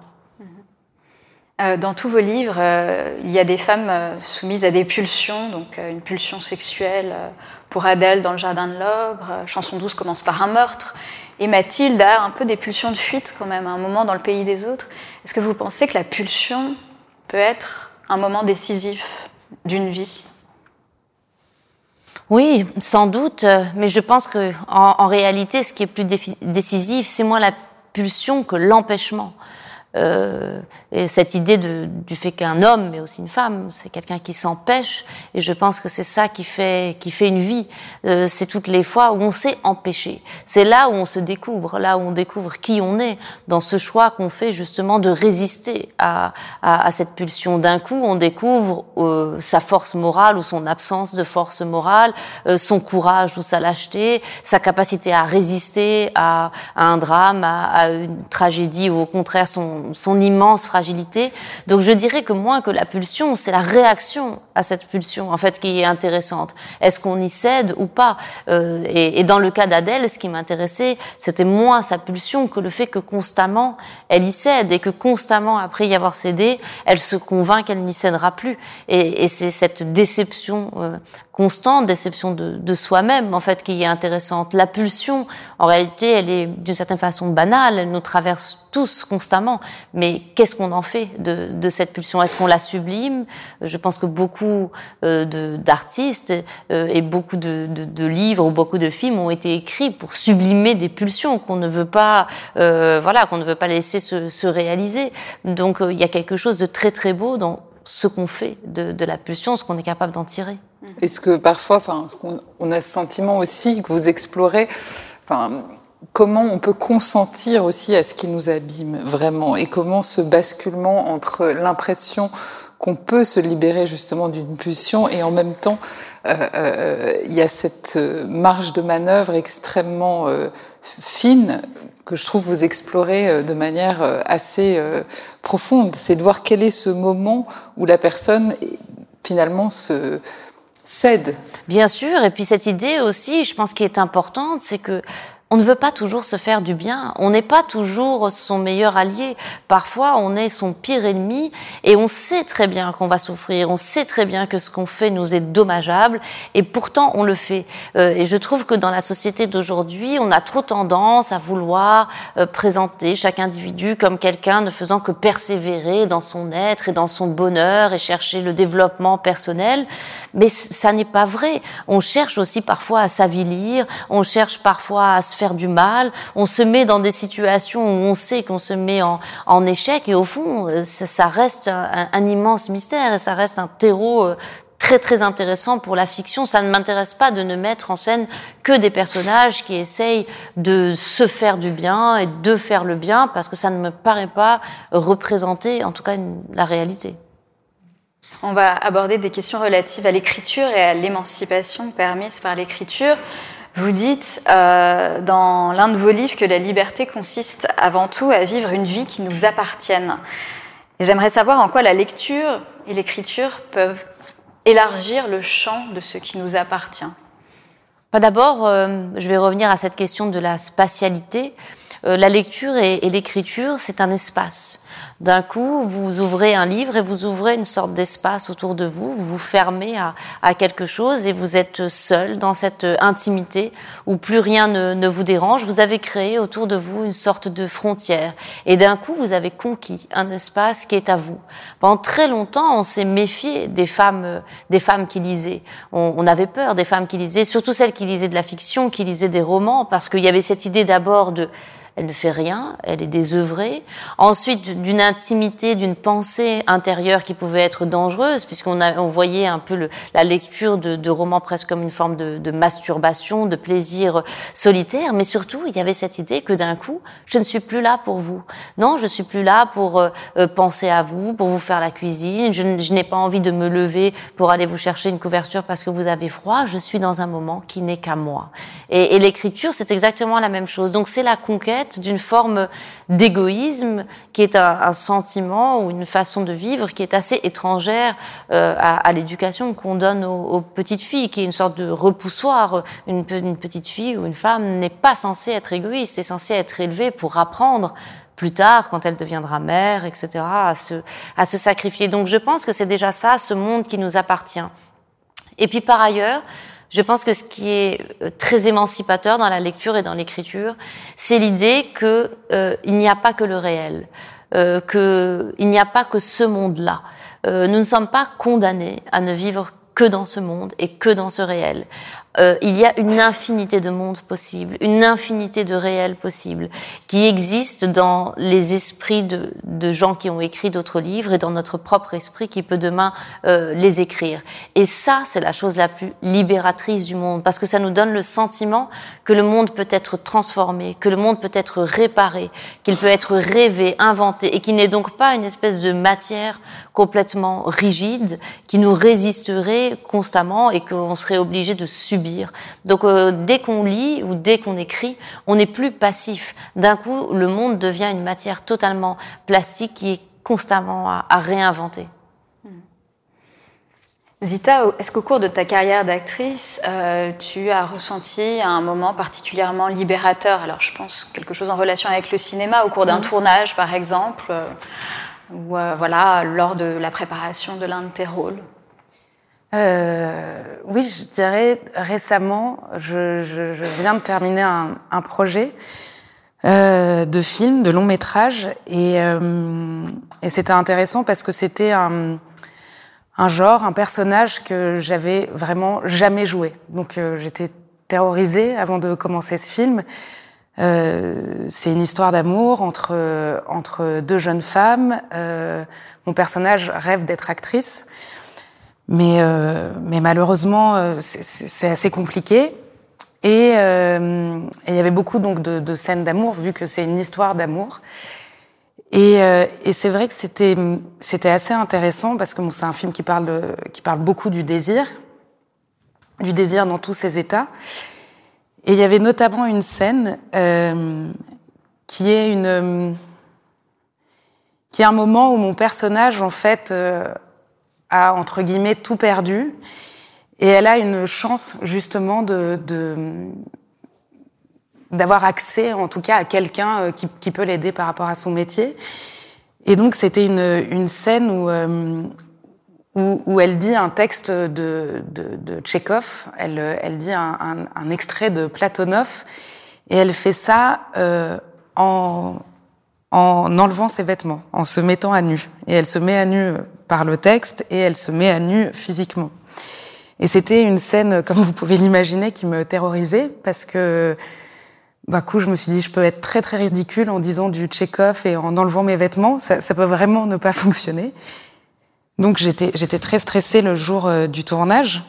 Euh, dans tous vos livres, euh, il y a des femmes euh, soumises à des pulsions, donc une pulsion sexuelle pour Adèle dans le jardin de l'ogre, Chanson douce commence par un meurtre, et Mathilde a un peu des pulsions de fuite quand même, à un moment dans le pays des autres. Est-ce que vous pensez que la pulsion peut être un moment décisif d'une vie? Oui, sans doute, mais je pense que en réalité, ce qui est plus décisif, c'est moins la pulsion que l'empêchement. Euh, et cette idée de, du fait qu'un homme, mais aussi une femme, c'est quelqu'un qui s'empêche. Et je pense que c'est ça qui fait, qui fait une vie. Euh, c'est toutes les fois où on s'est empêché. C'est là où on se découvre, là où on découvre qui on est, dans ce choix qu'on fait justement de résister à, à, à cette pulsion. D'un coup, on découvre euh, sa force morale ou son absence de force morale, euh, son courage ou sa lâcheté, sa capacité à résister à, à un drame, à, à une tragédie ou au contraire son immense fragilité. Donc je dirais que moins que la pulsion, c'est la réaction à cette pulsion en fait qui est intéressante. Est-ce qu'on y cède ou pas? Euh, et, et, dans le cas d'Adèle, ce qui m'intéressait, c'était moins sa pulsion que le fait que constamment elle y cède et que constamment après y avoir cédé, elle se convainc qu'elle n'y cédera plus. Et, et c'est cette déception euh, constante, déception de, de soi-même en fait qui est intéressante. La pulsion, en réalité, elle est d'une certaine façon banale, elle nous traverse tous constamment. Mais qu'est-ce qu'on en fait de, de cette pulsion? Est-ce qu'on la sublime? Je pense que beaucoup euh, d'artistes euh, et beaucoup de, de, de, livres ou beaucoup de films ont été écrits pour sublimer des pulsions qu'on ne veut pas, euh, voilà, qu'on ne veut pas laisser se, se réaliser. Donc euh, il y a quelque chose de très très beau dans ce qu'on fait de, de, la pulsion, ce qu'on est capable d'en tirer. Est-ce que parfois, enfin, on, a ce sentiment aussi que vous explorez, enfin, comment on peut consentir aussi à ce qui nous abîme vraiment, et comment ce basculement entre l'impression qu'on peut se libérer justement d'une pulsion et en même temps euh, euh, il y a cette marge de manœuvre extrêmement euh, fine que je trouve vous explorer euh, de manière euh, assez euh, profonde. C'est de voir quel est ce moment où la personne finalement se cède. Bien sûr, et puis cette idée aussi, je pense qui est importante, c'est que on ne veut pas toujours se faire du bien. On n'est pas toujours son meilleur allié. Parfois, on est son pire ennemi et on sait très bien qu'on va souffrir. On sait très bien que ce qu'on fait nous est dommageable et pourtant on le fait. Euh, et je trouve que dans la société d'aujourd'hui, on a trop tendance à vouloir euh, présenter chaque individu comme quelqu'un ne faisant que persévérer dans son être et dans son bonheur et chercher le développement personnel. Mais ça n'est pas vrai. On cherche aussi parfois à s'avilir. On cherche parfois à se faire du mal, on se met dans des situations où on sait qu'on se met en, en, échec et au fond, euh, ça, reste un, immense mystère et ça reste un terreau euh, très très intéressant pour la fiction. Ça ne m'intéresse pas de ne mettre en scène que des personnages qui essayent de se faire du bien et de faire le bien parce que ça ne me paraît pas représenter en tout cas la réalité. On va aborder des questions relatives à l'écriture et à l'émancipation permise par l'écriture. Vous dites euh, dans l'un de vos livres que la liberté consiste avant tout à vivre une vie qui nous appartienne. J'aimerais savoir en quoi la lecture et l'écriture peuvent élargir le champ de ce qui nous appartient. D'abord, euh, je vais revenir à cette question de la spatialité. Euh, la lecture et l'écriture, c'est un espace. D'un coup, vous ouvrez un livre et vous ouvrez une sorte d'espace autour de vous, vous vous fermez à, quelque chose et vous êtes seul dans cette intimité où plus rien ne, ne, vous dérange. Vous avez créé autour de vous une sorte de frontière et d'un coup, vous avez conquis un espace qui est à vous. Pendant très longtemps, on s'est méfié des femmes, des femmes qui lisaient. On, on avait peur des femmes qui lisaient, surtout celles qui lisaient de la fiction, qui lisaient des romans, parce qu'il y avait cette idée d'abord de elle ne fait rien, elle est désœuvrée. Ensuite, d'une intimité, d'une pensée intérieure qui pouvait être dangereuse, puisqu'on on voyait un peu le, la lecture de, de, romans presque comme une forme de, de, masturbation, de plaisir solitaire. Mais surtout, il y avait cette idée que d'un coup, je ne suis plus là pour vous. Non, je suis plus là pour euh, euh penser à vous, pour vous faire la cuisine. Je, je n'ai pas envie de me lever pour aller vous chercher une couverture parce que vous avez froid. Je suis dans un moment qui n'est qu'à moi. Et, et l'écriture, c'est exactement la même chose. Donc c'est la conquête d'une forme d'égoïsme qui est un, sentiment ou une façon de vivre qui est assez étrangère euh, à, l'éducation qu'on donne aux, aux, petites filles, qui est une sorte de repoussoir. Une, une petite fille ou une femme n'est pas censée être égoïste, c'est censé être élevée pour apprendre plus tard, quand elle deviendra mère, etc., à se, à se sacrifier. Donc je pense que c'est déjà ça, ce monde qui nous appartient. Et puis par ailleurs, je pense que ce qui est euh, très émancipateur dans la lecture et dans l'écriture, c'est l'idée qu'il euh, n'y a pas que le réel, euh, qu'il n'y a pas que ce monde-là. Euh, nous ne sommes pas condamnés à ne vivre que dans ce monde et que dans ce réel. Euh, il y a une infinité de mondes possibles, une infinité de réels possibles qui existent dans les esprits de, de gens qui ont écrit d'autres livres et dans notre propre esprit qui peut demain euh, les écrire. Et ça, c'est la chose la plus libératrice du monde parce que ça nous donne le sentiment que le monde peut être transformé, que le monde peut être réparé, qu'il peut être rêvé, inventé et qu'il n'est donc pas une espèce de matière complètement rigide qui nous résisterait constamment et qu'on serait obligé de subir donc euh, dès qu'on lit ou dès qu'on écrit, on n'est plus passif. D'un coup, le monde devient une matière totalement plastique qui est constamment à, à réinventer. Hmm. Zita, est-ce qu'au cours de ta carrière d'actrice, euh, tu as ressenti un moment particulièrement libérateur? Alors, je pense quelque chose en relation avec le cinéma, au cours d'un mmh. tournage, par exemple, euh, ou euh, voilà, lors de la préparation de l'un de tes rôles? Euh, oui, je dirais récemment, je, je, je viens de terminer un, un projet euh, de film, de long métrage, et, euh, et c'était intéressant parce que c'était un, un, genre, un personnage que j'avais vraiment jamais joué. Donc euh, j'étais terrorisée avant de commencer ce film. Euh, c'est une histoire d'amour entre entre deux jeunes femmes. Euh, mon personnage rêve d'être actrice. Mais, euh, mais malheureusement, euh, c'est assez compliqué. Et, euh, et, il y avait beaucoup donc de, de scènes d'amour, vu que c'est une histoire d'amour. Et, euh, et c'est vrai que c'était c'était assez intéressant parce que bon, c'est un film qui parle qui parle beaucoup du désir, du désir dans tous ses états. Et il y avait notamment une scène euh, qui est une qui est un moment où mon personnage en fait euh, a entre guillemets tout perdu et elle a une chance justement de, d'avoir accès en tout cas à quelqu'un euh, qui, qui, peut l'aider par rapport à son métier. Et donc c'était une, une scène où, euh, où, elle dit un texte de, de, elle, elle dit un, un, un, extrait de Platonov, et elle fait ça euh, en, en enlevant ses vêtements, en se mettant à nu. Et elle se met à nu par le texte et elle se met à nu physiquement. Et c'était une scène, comme vous pouvez l'imaginer, qui me terrorisait parce que d'un coup, je me suis dit, je peux être très très ridicule en disant du check-off et en enlevant mes vêtements. Ça, peut vraiment ne pas fonctionner. Donc j'étais j'étais très stressée le jour euh, du tournage.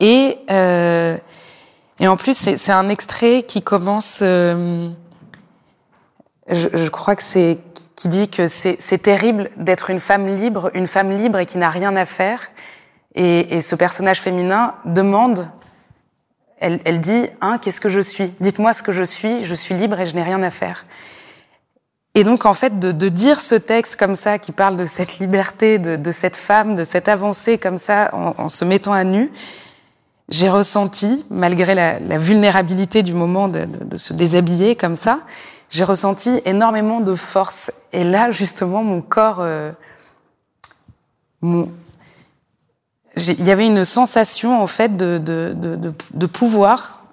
Et euh, et en plus, c'est un extrait qui commence. Euh, je, crois que c'est qui dit que c'est terrible d'être une femme libre, une femme libre et qui n'a rien à faire. Et, ce personnage féminin demande, elle, dit, hein, qu'est-ce que je suis? Dites-moi ce que je suis, je suis libre et je n'ai rien à faire. Et donc, en fait, de, dire ce texte comme ça, qui parle de cette liberté, de, cette femme, de cette avancée comme ça, en, se mettant à nu, j'ai ressenti, malgré la, vulnérabilité du moment de, se déshabiller comme ça, j'ai ressenti énormément de force. Et là, justement, mon corps, euh, mon... il y avait une sensation en fait de, de, de, pouvoir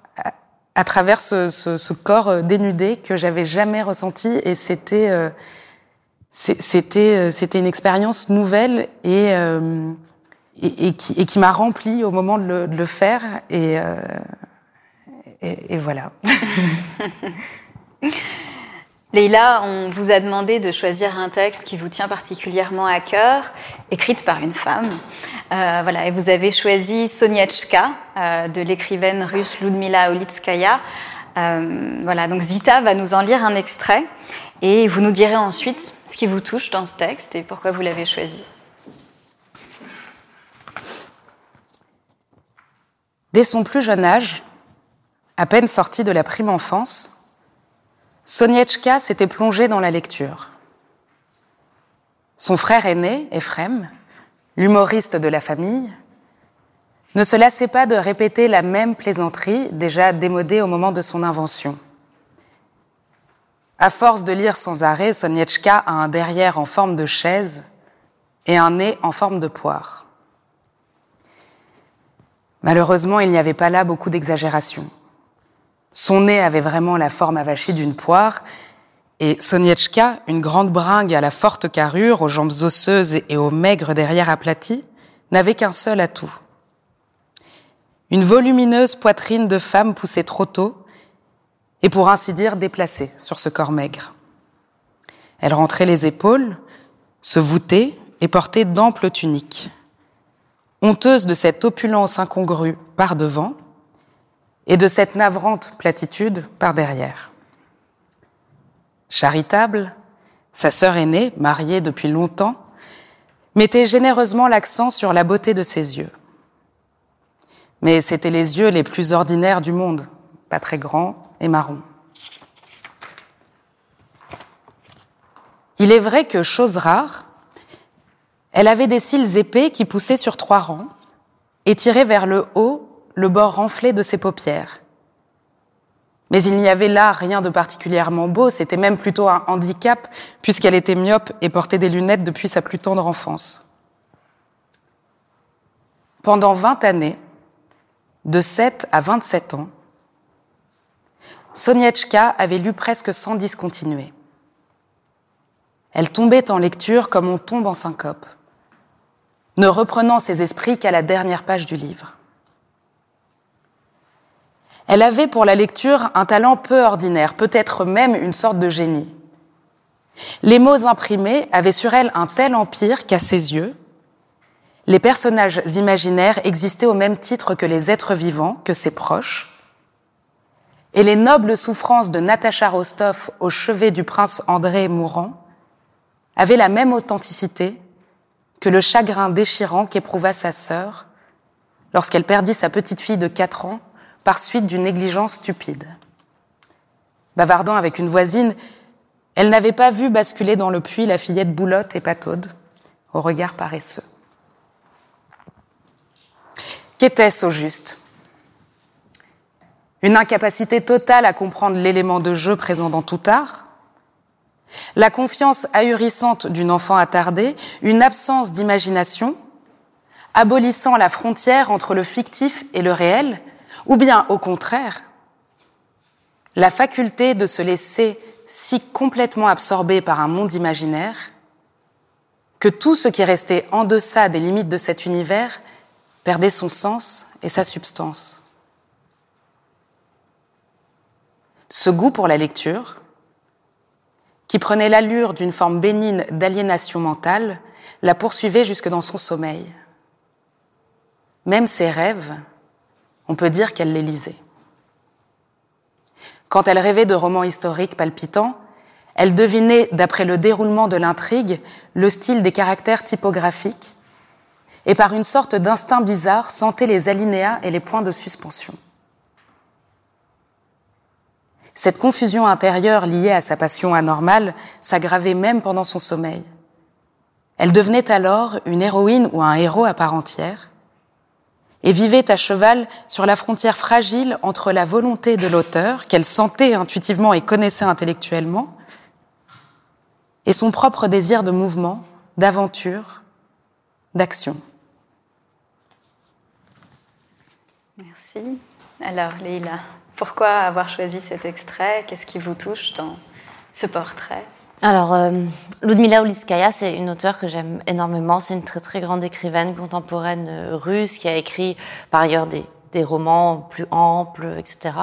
à, travers ce, ce, corps euh, dénudé que j'avais jamais ressenti, et c'était euh, c'était c'était une expérience nouvelle et et, qui, et qui m'a rempli au moment de le, faire et, et voilà. Leïla, on vous a demandé de choisir un texte qui vous tient particulièrement à cœur, écrite par une femme. Euh, voilà, et vous avez choisi Soniachka euh, de l'écrivaine russe Ludmila Olitskaya. Euh, voilà, donc Zita va nous en lire un extrait et vous nous direz ensuite ce qui vous touche dans ce texte et pourquoi vous l'avez choisi. Dès son plus jeune âge, à peine sortie de la prime enfance, Soniechka s'était plongée dans la lecture. Son frère aîné, Ephrem, l'humoriste de la famille, ne se lassait pas de répéter la même plaisanterie, déjà démodée au moment de son invention. À force de lire sans arrêt, Soniechka a un derrière en forme de chaise et un nez en forme de poire. Malheureusement, il n'y avait pas là beaucoup d'exagération. Son nez avait vraiment la forme avachie d'une poire, et Soniechka, une grande bringue à la forte carrure, aux jambes osseuses et au maigre derrière aplati, n'avait qu'un seul atout. Une volumineuse poitrine de femme poussée trop tôt, et pour ainsi dire déplacée sur ce corps maigre. Elle rentrait les épaules, se voûtait et portait d'amples tuniques. Honteuse de cette opulence incongrue par devant, et de cette navrante platitude par derrière. Charitable, sa sœur aînée, mariée depuis longtemps, mettait généreusement l'accent sur la beauté de ses yeux. Mais c'étaient les yeux les plus ordinaires du monde, pas très grands et marrons. Il est vrai que, chose rare, elle avait des cils épais qui poussaient sur trois rangs et tiraient vers le haut le bord renflé de ses paupières. Mais il n'y avait là rien de particulièrement beau, c'était même plutôt un handicap, puisqu'elle était myope et portait des lunettes depuis sa plus tendre enfance. Pendant 20 années, de 7 à 27 ans, Soniechka avait lu presque sans discontinuer. Elle tombait en lecture comme on tombe en syncope, ne reprenant ses esprits qu'à la dernière page du livre. Elle avait pour la lecture un talent peu ordinaire, peut-être même une sorte de génie. Les mots imprimés avaient sur elle un tel empire qu'à ses yeux, les personnages imaginaires existaient au même titre que les êtres vivants, que ses proches, et les nobles souffrances de Natacha Rostov au chevet du prince André mourant avaient la même authenticité que le chagrin déchirant qu'éprouva sa sœur lorsqu'elle perdit sa petite fille de quatre ans par suite d'une négligence stupide. Bavardant avec une voisine, elle n'avait pas vu basculer dans le puits la fillette boulotte et pataude, au regard paresseux. Qu'était-ce au juste? Une incapacité totale à comprendre l'élément de jeu présent dans tout art? La confiance ahurissante d'une enfant attardée Une absence d'imagination Abolissant la frontière entre le fictif et le réel ou bien, au contraire, la faculté de se laisser si complètement absorber par un monde imaginaire que tout ce qui restait en deçà des limites de cet univers perdait son sens et sa substance. Ce goût pour la lecture, qui prenait l'allure d'une forme bénigne d'aliénation mentale, la poursuivait jusque dans son sommeil. Même ses rêves, on peut dire qu'elle les lisait. Quand elle rêvait de romans historiques palpitants, elle devinait, d'après le déroulement de l'intrigue, le style des caractères typographiques et par une sorte d'instinct bizarre sentait les alinéas et les points de suspension. Cette confusion intérieure liée à sa passion anormale s'aggravait même pendant son sommeil. Elle devenait alors une héroïne ou un héros à part entière, et vivait à cheval sur la frontière fragile entre la volonté de l'auteur, qu'elle sentait intuitivement et connaissait intellectuellement, et son propre désir de mouvement, d'aventure, d'action. Merci. Alors, Leïla, pourquoi avoir choisi cet extrait? Qu'est-ce qui vous touche dans ce portrait? Alors, euh, Ludmila Ulitskaya, c'est une auteure que j'aime énormément. C'est une très très grande écrivaine contemporaine euh, russe qui a écrit par ailleurs des, des romans plus amples, etc.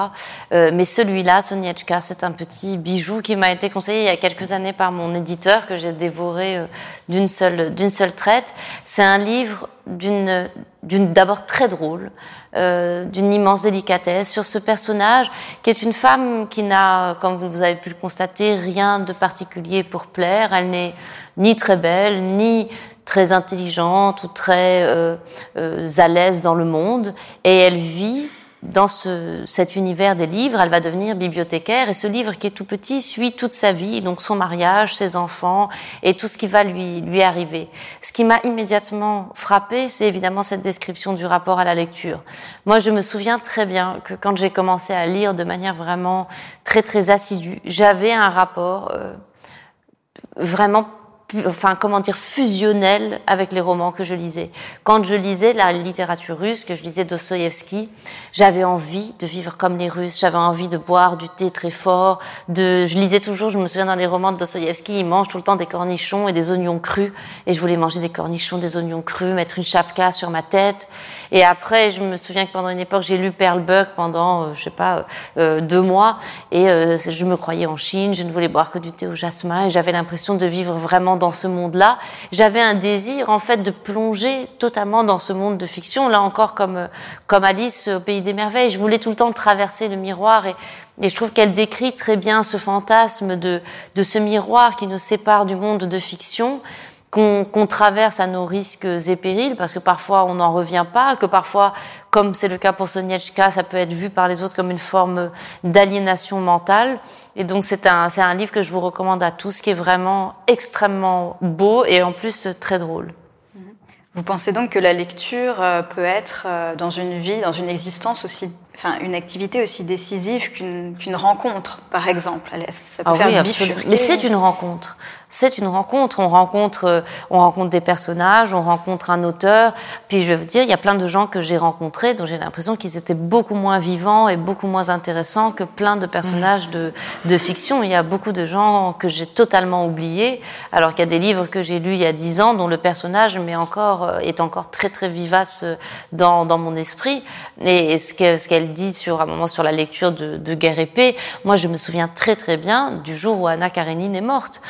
Euh, mais celui-là, Soniechka, c'est un petit bijou qui m'a été conseillé il y a quelques années par mon éditeur que j'ai dévoré euh, d'une seule d'une seule traite. C'est un livre d'une d'une d'abord très drôle, euh, d'une immense délicatesse sur ce personnage qui est une femme qui n'a, comme vous avez pu le constater, rien de particulier pour plaire. Elle n'est ni très belle, ni très intelligente ou très euh, euh, à l'aise dans le monde, et elle vit dans ce, cet univers des livres, elle va devenir bibliothécaire et ce livre qui est tout petit suit toute sa vie, donc son mariage, ses enfants et tout ce qui va lui, lui arriver. Ce qui m'a immédiatement frappé, c'est évidemment cette description du rapport à la lecture. Moi, je me souviens très bien que quand j'ai commencé à lire de manière vraiment très très assidue, j'avais un rapport euh, vraiment enfin comment dire fusionnel avec les romans que je lisais. Quand je lisais la littérature russe, que je lisais Dostoïevski, j'avais envie de vivre comme les Russes, j'avais envie de boire du thé très fort, de je lisais toujours, je me souviens dans les romans de Dostoïevski, il mange tout le temps des cornichons et des oignons crus. Et je voulais manger des cornichons, des oignons crus, mettre une chapka sur ma tête. Et après je me souviens que pendant une époque j'ai lu Perlbuck pendant euh, je sais pas euh, euh deux mois. Et euh, je me croyais en Chine, je ne voulais boire que du thé au jasmin et j'avais l'impression de vivre vraiment dans ce monde-là. J'avais un désir, en fait, de plonger totalement dans ce monde de fiction. Là encore, comme, comme Alice au Pays des Merveilles, je voulais tout le temps traverser le miroir et, et je trouve qu'elle décrit très bien ce fantasme de, de ce miroir qui nous sépare du monde de fiction qu'on traverse à nos risques et périls, parce que parfois on n'en revient pas, que parfois, comme c'est le cas pour Soniechka, ça peut être vu par les autres comme une forme d'aliénation mentale. Et donc c'est un, un livre que je vous recommande à tous, qui est vraiment extrêmement beau et en plus très drôle. Vous pensez donc que la lecture euh, peut être euh, dans une vie, dans une existence aussi enfin, une activité aussi décisive qu'une rencontre, par exemple? Ça peut ah faire oui, Mais c'est une rencontre. C'est une rencontre. On rencontre, euh, on rencontre des personnages, on rencontre un auteur. Puis je vais vous dire, il y a plein de gens que j'ai rencontrés dont j'ai l'impression qu'ils étaient beaucoup moins vivants et beaucoup moins intéressants que plein de personnages de, fiction. Il y a beaucoup de gens que j'ai totalement oubliés, alors qu'il y a des livres que j'ai lus il y a dix ans dont le personnage euh, est encore très très vivace euh, dans, mon esprit. Et ce qu'elle dit sur un moment sur la lecture de, de Guerre épée, moi je me souviens très très bien du jour où Anna Karenine est morte.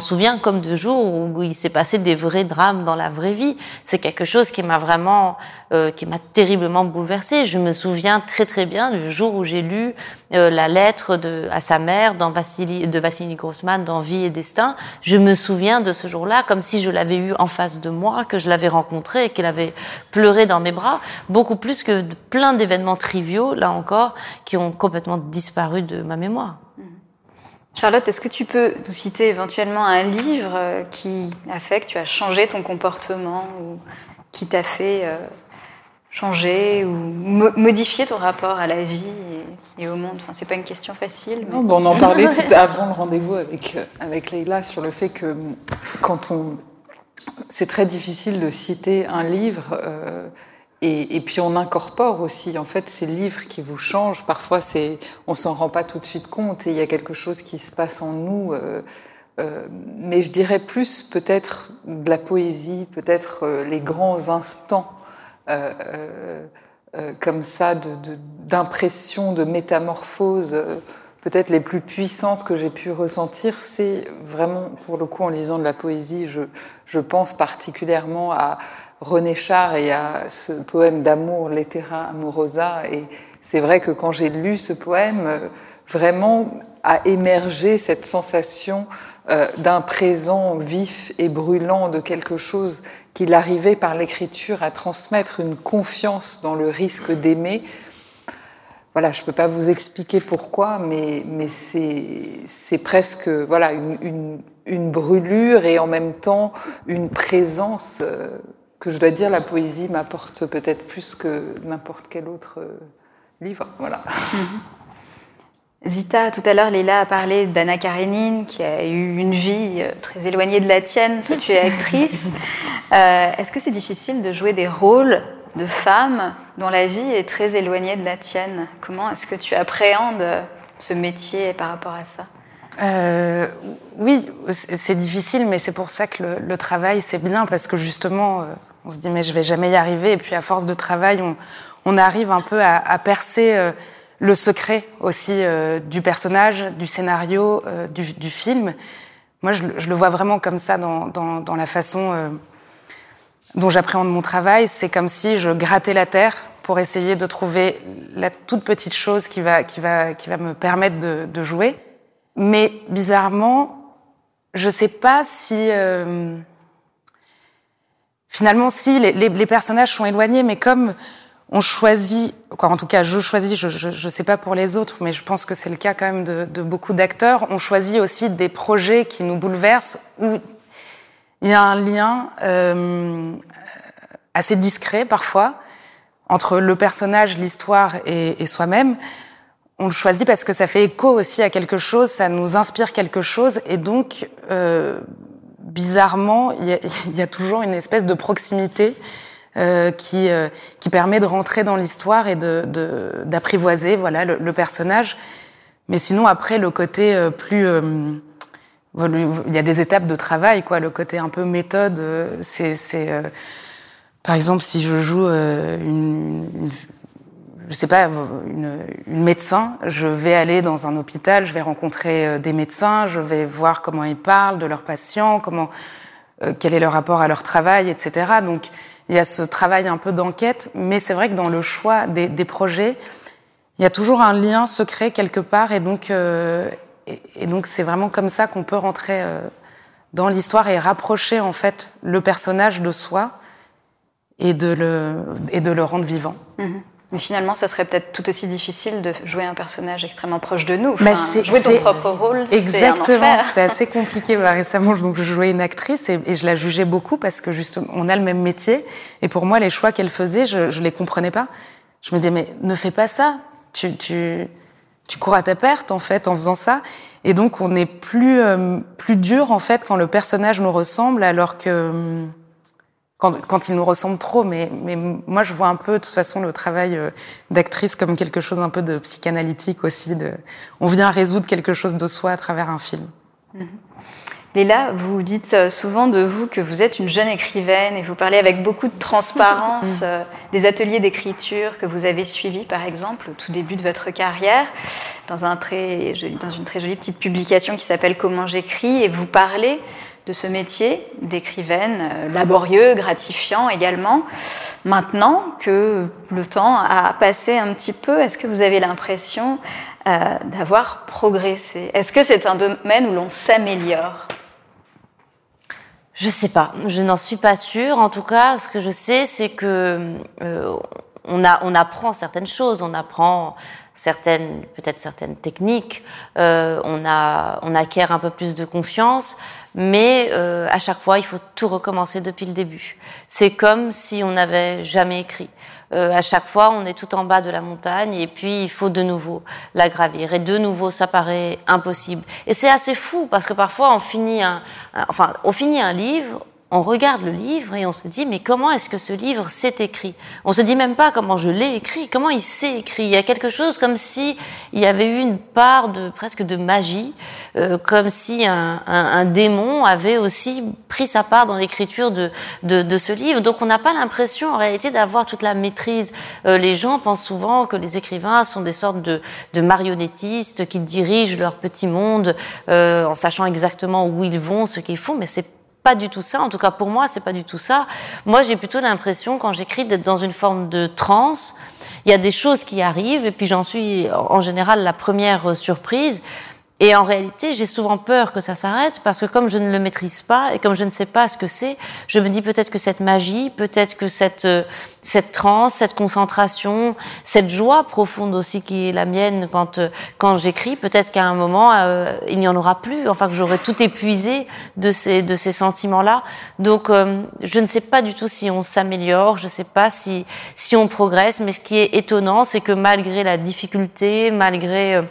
Souviens comme de jours où il s'est passé des vrais drames dans la vraie vie. C'est quelque chose qui m'a vraiment, euh, qui m'a terriblement bouleversée. Je me souviens très très bien du jour où j'ai lu euh, la lettre de, à sa mère dans Vassili, de Vassili Grossman dans Vie et Destin. Je me souviens de ce jour-là comme si je l'avais eu en face de moi, que je l'avais rencontré et qu'elle avait pleuré dans mes bras, beaucoup plus que plein d'événements triviaux, là encore, qui ont complètement disparu de ma mémoire. Charlotte, est-ce que tu peux nous citer éventuellement un livre euh, qui a fait que tu as changé ton comportement ou qui t'a fait euh, changer ou modifier ton rapport à la vie et, au monde? Enfin, C'est pas une question facile. Non, on en parlait tout avant le rendez-vous avec, euh, avec Leïla sur le fait que quand on. C'est très difficile de citer un livre. Et, puis on incorpore aussi, en fait, ces livres qui vous changent. Parfois, c'est, on s'en rend pas tout de suite compte et il y a quelque chose qui se passe en nous. Euh, euh, mais je dirais plus peut-être de la poésie, peut-être euh, les grands instants comme ça d'impression, de, de, métamorphose, peut-être les plus puissantes que j'ai pu ressentir. C'est vraiment, pour le coup, en lisant de la poésie, je, je pense particulièrement à René Char et à ce poème d'amour, Lettera Amorosa. Et c'est vrai que quand j'ai lu ce poème, vraiment a émergé cette sensation euh, d'un présent vif et brûlant de quelque chose qu'il arrivait par l'écriture à transmettre une confiance dans le risque d'aimer. Voilà, je ne peux pas vous expliquer pourquoi, mais, mais c'est presque voilà, une, une, une, brûlure et en même temps une présence. Euh, que je dois dire, la poésie m'apporte peut-être plus que n'importe quel autre livre. Voilà. Zita, tout à l'heure, Léla a parlé d'Anna Karenine, qui a eu une vie très éloignée de la tienne. Toi, tu es actrice. Est-ce que c'est difficile de jouer des rôles de femmes dont la vie est très éloignée de la tienne? Comment est-ce que tu appréhendes ce métier par rapport à ça? Euh, oui, c'est difficile, mais c'est pour ça que le, travail, c'est bien, parce que justement, euh, on se dit, mais je vais jamais y arriver, et puis à force de travail, on, arrive un peu à, percer euh, le secret aussi du personnage, du scénario, du, film. Moi, je, le vois vraiment comme ça dans, dans la façon dont j'appréhende mon travail. C'est comme si je grattais la terre pour essayer de trouver la toute petite chose qui va, qui va, qui va me permettre de, de jouer. Mais bizarrement, je sais pas si euh, finalement si les, les, les, personnages sont éloignés, mais comme on choisit, quoi, en tout cas je choisis, je, je, je sais pas pour les autres, mais je pense que c'est le cas quand même de, de beaucoup d'acteurs, on choisit aussi des projets qui nous bouleversent où il y a un lien euh, assez discret parfois entre le personnage, l'histoire et, et soi-même. On le choisit parce que ça fait écho aussi à quelque chose, ça nous inspire quelque chose, et donc euh, bizarrement, il y, y, a, toujours une espèce de proximité euh, qui euh, qui permet de rentrer dans l'histoire et de d'apprivoiser voilà le, le, personnage. Mais sinon après le côté euh, plus euh, il y a des étapes de travail, quoi. Le côté un peu méthode, euh, c'est, euh, par exemple, si je joue une, une, je sais pas, une, une, médecin, je vais aller dans un hôpital, je vais rencontrer des médecins, je vais voir comment ils parlent de leurs patients, comment, quel est leur rapport à leur travail, etc. Donc, il y a ce travail un peu d'enquête, mais c'est vrai que dans le choix des, des, projets, il y a toujours un lien secret quelque part, et donc, euh, et, donc c'est vraiment comme ça qu'on peut rentrer euh, dans l'histoire et rapprocher en fait le personnage de soi et de le, et de le rendre vivant. Mhm. Mais finalement, ça serait peut-être tout aussi difficile de jouer un personnage extrêmement proche de nous. Enfin, jouer ton propre rôle, exactement. C'est assez compliqué. Bah, récemment, donc, je jouais une actrice et, et, je la jugeais beaucoup parce que justement, on a le même métier. Et pour moi, les choix qu'elle faisait, je, je les comprenais pas. Je me disais, mais ne fais pas ça. Tu, tu, tu cours à ta perte en fait en faisant ça. Et donc on est plus euh, plus dur en fait quand le personnage nous ressemble, alors que euh, quand, quand il nous ressemble trop. Mais mais moi je vois un peu de toute façon le travail euh, d'actrice comme quelque chose un peu de psychanalytique aussi. De, on vient résoudre quelque chose de soi à travers un film. Mm-hmm. Léla, vous dites euh, souvent de vous que vous êtes une jeune écrivaine et vous parlez avec beaucoup de transparence euh, des ateliers d'écriture que vous avez suivis, par exemple, au tout début de votre carrière, dans, un très, dans une très jolie petite publication qui s'appelle Comment j'écris, et vous parlez de ce métier d'écrivaine, euh, laborieux, gratifiant également. Maintenant que le temps a passé un petit peu, est-ce que vous avez l'impression euh, d'avoir progressé? Est-ce que c'est un domaine où l'on s'améliore? Je sais pas, je n'en suis pas sûre. En tout cas, ce que je sais, c'est que euh, on, apprend certaines choses, on apprend certaines, peut-être certaines techniques, on acquiert un peu plus de confiance, mais euh, à chaque fois, il faut tout recommencer depuis le début. C'est comme si on n'avait jamais écrit. Euh, à chaque fois, on est tout en bas de la montagne et puis il faut de nouveau la gravir. Et de nouveau, ça paraît impossible. Et c'est assez fou parce que parfois, on finit un, un enfin, on finit un livre, on regarde le livre et on se dit mais comment est-ce que ce livre s'est écrit? On se dit même pas comment je l'ai écrit, comment il s'est écrit. Il y a quelque chose comme si il y avait eu une part de presque de magie, euh, comme si un, un, un, démon avait aussi pris sa part dans l'écriture de, de, de, ce livre. Donc on n'a pas l'impression en réalité d'avoir toute la maîtrise. Euh, les gens pensent souvent que les écrivains sont des sortes de, de marionnettistes qui dirigent leur petit monde euh, en sachant exactement où ils vont, ce qu'ils font, mais c'est pas du tout ça. En tout cas, pour moi, c'est pas du tout ça. Moi, j'ai plutôt l'impression, quand j'écris, d'être dans une forme de transe. Il y a des choses qui arrivent, et puis j'en suis en général la première surprise. Et en réalité, j'ai souvent peur que ça s'arrête parce que comme je ne le maîtrise pas et comme je ne sais pas ce que c'est, je me dis peut-être que cette magie, peut-être que cette euh, cette transe, cette concentration, cette joie profonde aussi qui est la mienne quand euh, quand j'écris, peut-être qu'à un moment euh, il n'y en aura plus, enfin que j'aurai tout épuisé de ces de ces sentiments-là. Donc je ne sais pas du tout si on s'améliore, je ne sais pas si si on progresse, mais ce qui est étonnant, c'est que malgré la difficulté, malgré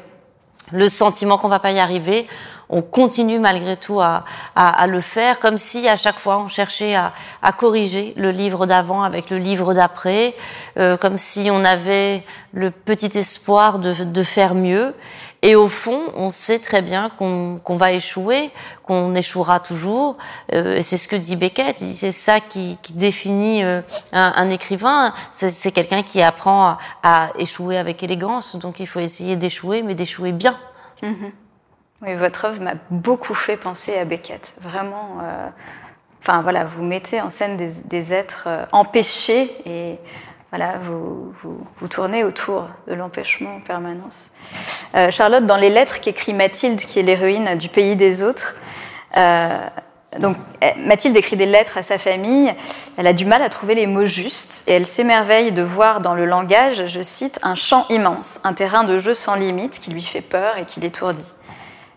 le sentiment qu'on va pas y arriver, on continue malgré tout à, à, à, le faire, comme si à chaque fois on cherchait à, à corriger le livre d'avant avec le livre d'après, euh, comme si on avait le petit espoir de, de, faire mieux. Et au fond, on sait très bien qu'on va échouer, qu'on échouera toujours. Euh, c'est ce que dit Beckett. C'est ça qui, définit euh, un, écrivain. C'est quelqu'un qui apprend à, échouer avec élégance. Donc il faut essayer d'échouer, mais d'échouer bien. Mm -hmm. Oui, votre œuvre m'a beaucoup fait penser à Beckett. Vraiment. Euh, enfin voilà, vous mettez en scène des, des êtres empêchés et voilà, vous, tournez autour de l'empêchement en permanence. Euh, Charlotte, dans les lettres qu'écrit Mathilde, qui est l'héroïne du pays des autres, euh, donc Mathilde écrit des lettres à sa famille, elle a du mal à trouver les mots justes et elle s'émerveille de voir dans le langage, je cite, un champ immense, un terrain de jeu sans limite qui lui fait peur et qui l'étourdit.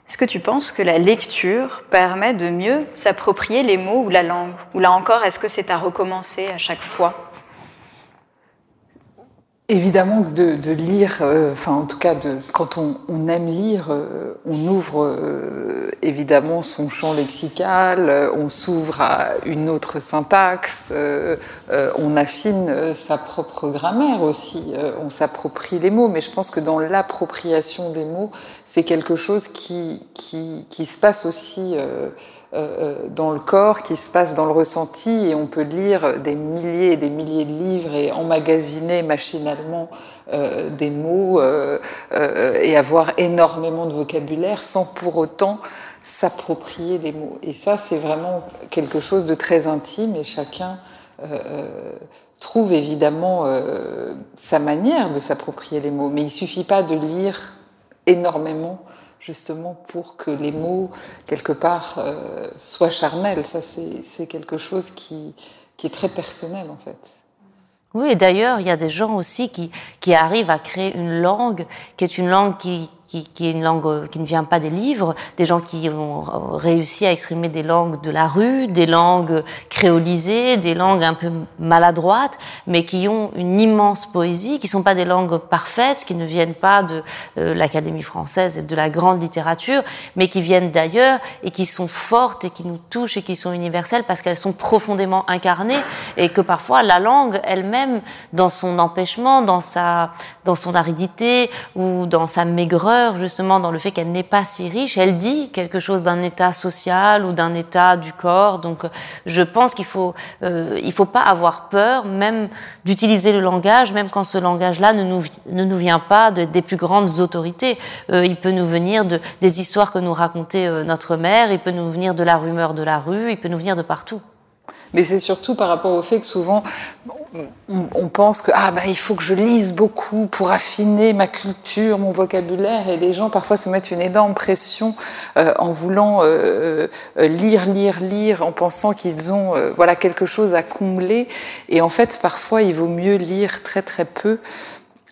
Est-ce que tu penses que la lecture permet de mieux s'approprier les mots ou la langue? Ou là encore, est-ce que c'est à recommencer à chaque fois? Évidemment, de, lire, euh, enfin en tout cas, de, quand on, aime lire, euh, on ouvre euh, évidemment son champ lexical, on s'ouvre à une autre syntaxe, on affine sa propre grammaire aussi, on s'approprie les mots. Mais je pense que dans l'appropriation des mots, c'est quelque chose qui, qui, se passe aussi dans le corps, qui se passe dans le ressenti, et on peut lire des milliers et des milliers de livres et emmagasiner machinalement euh, des mots euh, euh, et avoir énormément de vocabulaire sans pour autant s'approprier les mots. Et ça, c'est vraiment quelque chose de très intime et chacun euh, trouve évidemment sa manière de s'approprier les mots. Mais il suffit pas de lire énormément justement pour que les mots, quelque part, euh, soient charnels. Ça, c'est quelque chose qui, qui est très personnel, en fait. Oui, d'ailleurs, il y a des gens aussi qui, qui arrivent à créer une langue qui est une langue qui, qui, qui, est une langue euh, qui ne vient pas des livres, des gens qui ont réussi à exprimer des langues de la rue, des langues créolisées, des langues un peu maladroites, mais qui ont une immense poésie, qui sont pas des langues parfaites, qui ne viennent pas de euh, l'Académie française et de la grande littérature, mais qui viennent d'ailleurs et qui sont fortes et qui nous touchent et qui sont universelles parce qu'elles sont profondément incarnées et que parfois la langue elle-même, dans son empêchement, dans sa, dans son aridité ou dans sa maigreur, justement dans le fait qu'elle n'est pas si riche. Elle dit quelque chose d'un état social ou d'un état du corps. Donc, je pense qu'il faut, euh, il faut pas avoir peur, même d'utiliser le langage, même quand ce langage-là ne nous, ne nous vient pas de, des plus grandes autorités. Euh, il peut nous venir de, des histoires que nous racontait euh, notre mère. Il peut nous venir de la rumeur de la rue. Il peut nous venir de partout. Mais c'est surtout par rapport au fait que souvent on, pense que ah bah il faut que je lise beaucoup pour affiner ma culture, mon vocabulaire, et les gens parfois se mettent une énorme pression euh, en voulant euh, euh, lire, lire, lire, en pensant qu'ils ont euh, voilà quelque chose à combler. Et en fait, parfois, il vaut mieux lire très très peu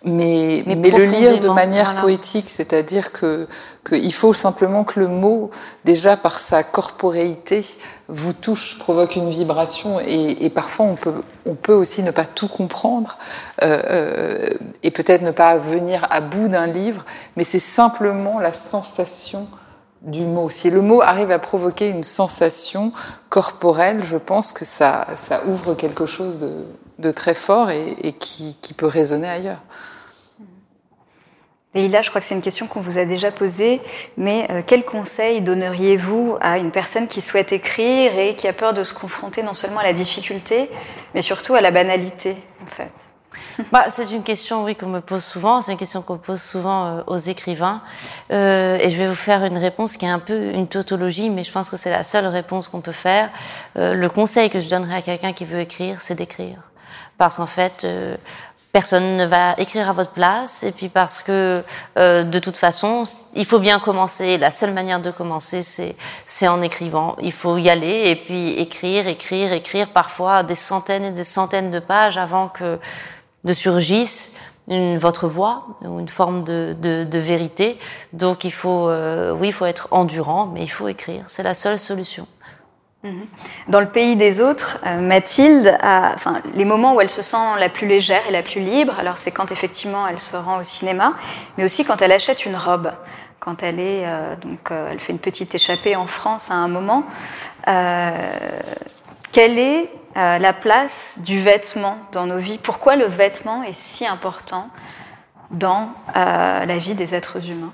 mais, mais, mais le lire de manière voilà. poétique, c'est-à-dire que qu'il faut simplement que le mot, déjà par sa corporéité, vous touche, provoque une vibration, et, et parfois on peut, on peut aussi ne pas tout comprendre euh, euh, et peut-être ne pas venir à bout d'un livre, mais c'est simplement la sensation du mot. Si le mot arrive à provoquer une sensation corporelle, je pense que ça, ça ouvre quelque chose de, de très fort et, et qui, qui, peut résonner ailleurs. Et là, je crois que c'est une question qu'on vous a déjà posée, mais euh, quel conseil donneriez-vous à une personne qui souhaite écrire et qui a peur de se confronter non seulement à la difficulté, mais surtout à la banalité, en fait? Bah, c'est une question, oui, qu'on me pose souvent. C'est une question qu'on pose souvent euh, aux écrivains. Euh, et je vais vous faire une réponse qui est un peu une tautologie, mais je pense que c'est la seule réponse qu'on peut faire. Euh, le conseil que je donnerais à quelqu'un qui veut écrire, c'est d'écrire. Parce qu'en fait, euh, personne ne va écrire à votre place et puis parce que euh, de toute façon il faut bien commencer. La seule manière de commencer c'est en écrivant. Il faut y aller et puis écrire écrire écrire parfois des centaines et des centaines de pages avant que de surgisse une, votre voix ou une forme de, de, de vérité. Donc il faut euh, oui il faut être endurant mais il faut écrire. C'est la seule solution. Dans le pays des autres, euh, Mathilde a, enfin, les moments où elle se sent la plus légère et la plus libre, alors c'est quand effectivement elle se rend au cinéma, mais aussi quand elle achète une robe, quand elle est, euh, donc, euh, elle fait une petite échappée en France à un moment. quelle est la place du vêtement dans nos vies? Pourquoi le vêtement est si important dans la vie des êtres humains?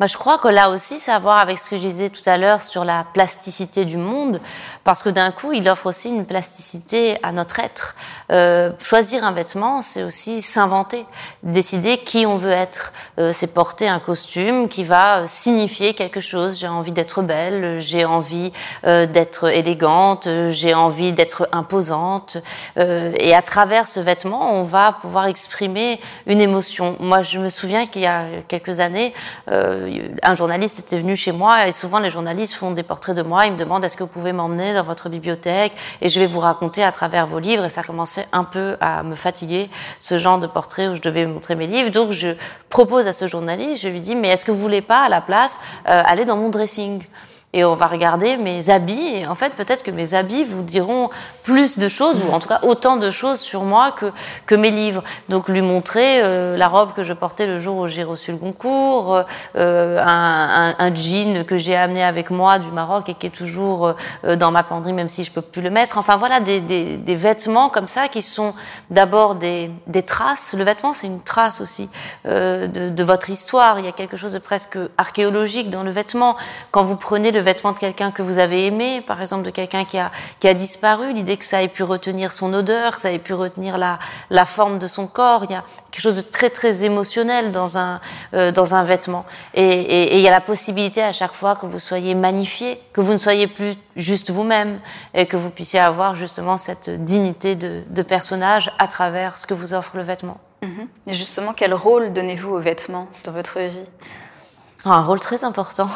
Bah, je crois que là aussi, c'est à voir avec ce que je disais tout à l'heure sur la plasticité du monde, parce que d'un coup, il offre aussi une plasticité à notre être. Euh, choisir un vêtement, c'est aussi s'inventer, décider qui on veut être. Euh, c'est porter un costume qui va euh, signifier quelque chose. J'ai envie d'être belle, j'ai envie euh, d'être élégante, j'ai envie d'être imposante. Euh, et à travers ce vêtement, on va pouvoir exprimer une émotion. Moi, je me souviens qu'il y a quelques années, un journaliste était venu chez moi et souvent les journalistes font des portraits de moi. Ils me demandent est-ce que vous pouvez m'emmener dans votre bibliothèque et je vais vous raconter à travers vos livres. Et ça commençait un peu à me fatiguer ce genre de portrait où je devais montrer mes livres. Donc je propose à ce journaliste, je lui dis mais est-ce que vous voulez pas à la place euh, aller dans mon dressing? Et on va regarder mes habits. Et en fait peut-être que mes habits vous diront plus de choses ou en tout cas autant de choses sur moi que que mes livres. Donc lui montrer euh, la robe que je portais le jour où j'ai reçu le concours euh, un, un, un, jean que j'ai amené avec moi du Maroc et qui est toujours euh, dans ma penderie même si je peux plus le mettre. Enfin voilà des, des, des vêtements comme ça qui sont d'abord des, des traces. Le vêtement c'est une trace aussi euh, de, de votre histoire. Il y a quelque chose de presque archéologique dans le vêtement. Quand vous prenez le le vêtement de quelqu'un que vous avez aimé, par exemple de quelqu'un qui a, qui a disparu, l'idée que ça ait pu retenir son odeur, que ça ait pu retenir la, la forme de son corps. Il y a quelque chose de très très émotionnel dans un, euh, dans un vêtement. Et, et, il y a la possibilité à chaque fois que vous soyez magnifié, que vous ne soyez plus juste vous-même et que vous puissiez avoir justement cette dignité de, de personnage à travers ce que vous offre le vêtement. Mmh. Et justement, quel rôle donnez-vous aux vêtements dans votre vie? Un rôle très important.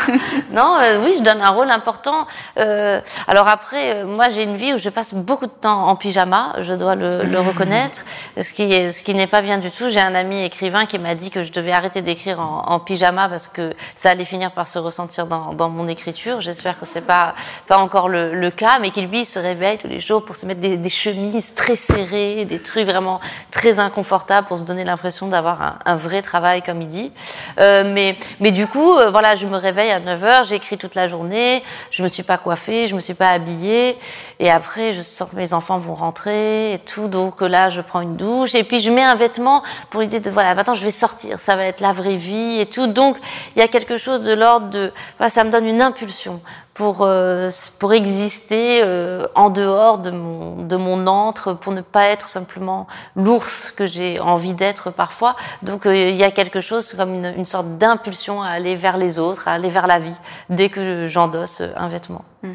non, euh, oui, je donne un rôle important. Euh, alors après, euh, moi, j'ai une vie où je passe beaucoup de temps en pyjama, je dois le, le reconnaître, ce qui est, ce qui n'est pas bien du tout. J'ai un ami écrivain qui m'a dit que je devais arrêter d'écrire en, en, pyjama parce que ça allait finir par se ressentir dans, dans mon écriture. J'espère que c'est pas pas encore le, le, cas, mais qu'il lui se réveille tous les jours pour se mettre des, des, chemises très serrées, des trucs vraiment très inconfortables pour se donner l'impression d'avoir un, un, vrai travail, comme il dit. Euh, mais mais du coup, euh, voilà, je me réveille à 9 h j'écris toute la journée, je me suis pas coiffée, je me suis pas habillée, et après, je sens que mes enfants vont rentrer et tout, donc là, je prends une douche, et puis je mets un vêtement pour l'idée de, voilà, maintenant je vais sortir, ça va être la vraie vie et tout, donc il y a quelque chose de l'ordre de, voilà, ça me donne une impulsion pour, euh, pour exister euh, en dehors de mon, de mon antre, pour ne pas être simplement l'ours que j'ai envie d'être parfois. Donc euh, il y a quelque chose comme une, une sorte d'impulsion à aller vers les autres, à aller vers la vie, dès que j'endosse un vêtement. Mmh.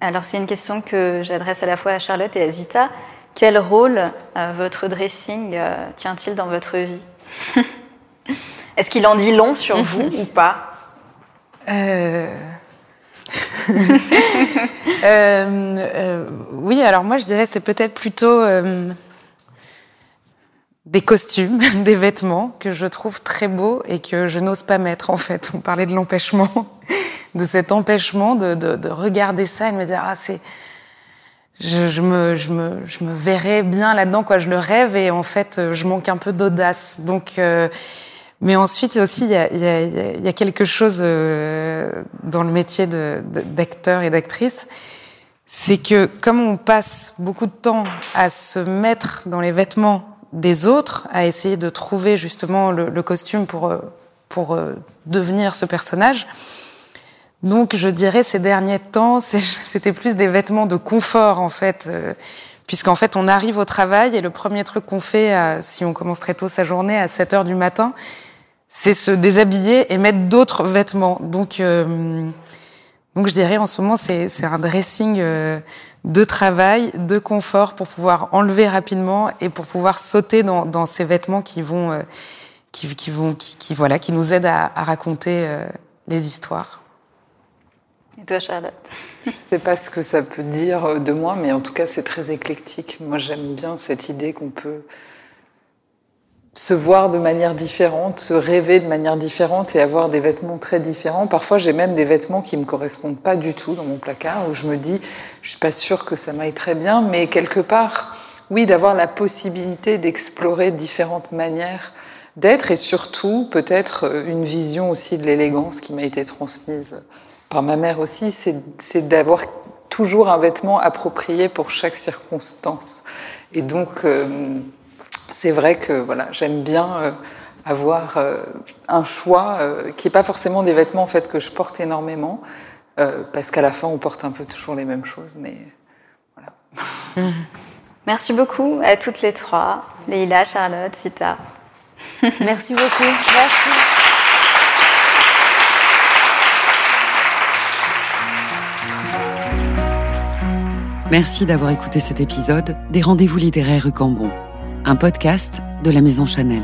Alors c'est une question que j'adresse à la fois à Charlotte et à Zita. Quel rôle euh, votre dressing euh, tient-il dans votre vie Est-ce qu'il en dit long sur vous ou pas? Euh... euh, oui, alors moi je dirais c'est peut-être plutôt euh, des costumes, des vêtements que je trouve très beaux et que je n'ose pas mettre en fait. On parlait de l'empêchement, de cet empêchement de, de, de, regarder ça et de me dire ah c'est je, me, je, me, je me verrais bien là-dedans, quoi. Je le rêve et en fait, je manque un peu d'audace. Donc, euh, mais ensuite aussi, il y a, a, quelque chose euh, dans le métier d'acteur et d'actrice, c'est que comme on passe beaucoup de temps à se mettre dans les vêtements des autres, à essayer de trouver justement le, costume pour pour devenir ce personnage. Donc, je dirais ces derniers temps, c'était plus des vêtements de confort en fait, euh, puisqu'en fait, on arrive au travail et le premier truc qu'on fait, si on commence très tôt sa journée à 7 heures du matin, c'est se déshabiller et mettre d'autres vêtements. Donc, euh, donc je dirais en ce moment, c'est un dressing euh, de travail, de confort pour pouvoir enlever rapidement et pour pouvoir sauter dans, dans ces vêtements qui vont, euh, qui, qui, vont, qui, qui, voilà, qui nous aident à, à raconter les histoires. Et toi, Charlotte? Je ne sais pas ce que ça peut dire de moi, mais en tout cas, c'est très éclectique. Moi, j'aime bien cette idée qu'on peut se voir de manière différente, se rêver de manière différente et avoir des vêtements très différents. Parfois, j'ai même des vêtements qui me correspondent pas du tout dans mon placard, où je me dis, je suis pas sûre que ça m'aille très bien, mais quelque part, oui, d'avoir la possibilité d'explorer différentes manières d'être et surtout peut-être une vision aussi de l'élégance qui m'a été transmise par ma mère aussi, c'est d'avoir toujours un vêtement approprié pour chaque circonstance. Et donc, euh, c'est vrai que voilà, j'aime bien euh, avoir euh, un choix euh, qui n'est pas forcément des vêtements en fait que je porte énormément, parce qu'à la fin on porte un peu toujours les mêmes choses, mais voilà. Merci beaucoup à toutes les trois, Leïla, Charlotte, Sita. Merci beaucoup. Merci. Merci d'avoir écouté cet épisode des Rendez-vous littéraires Cambon un podcast de la Maison Chanel.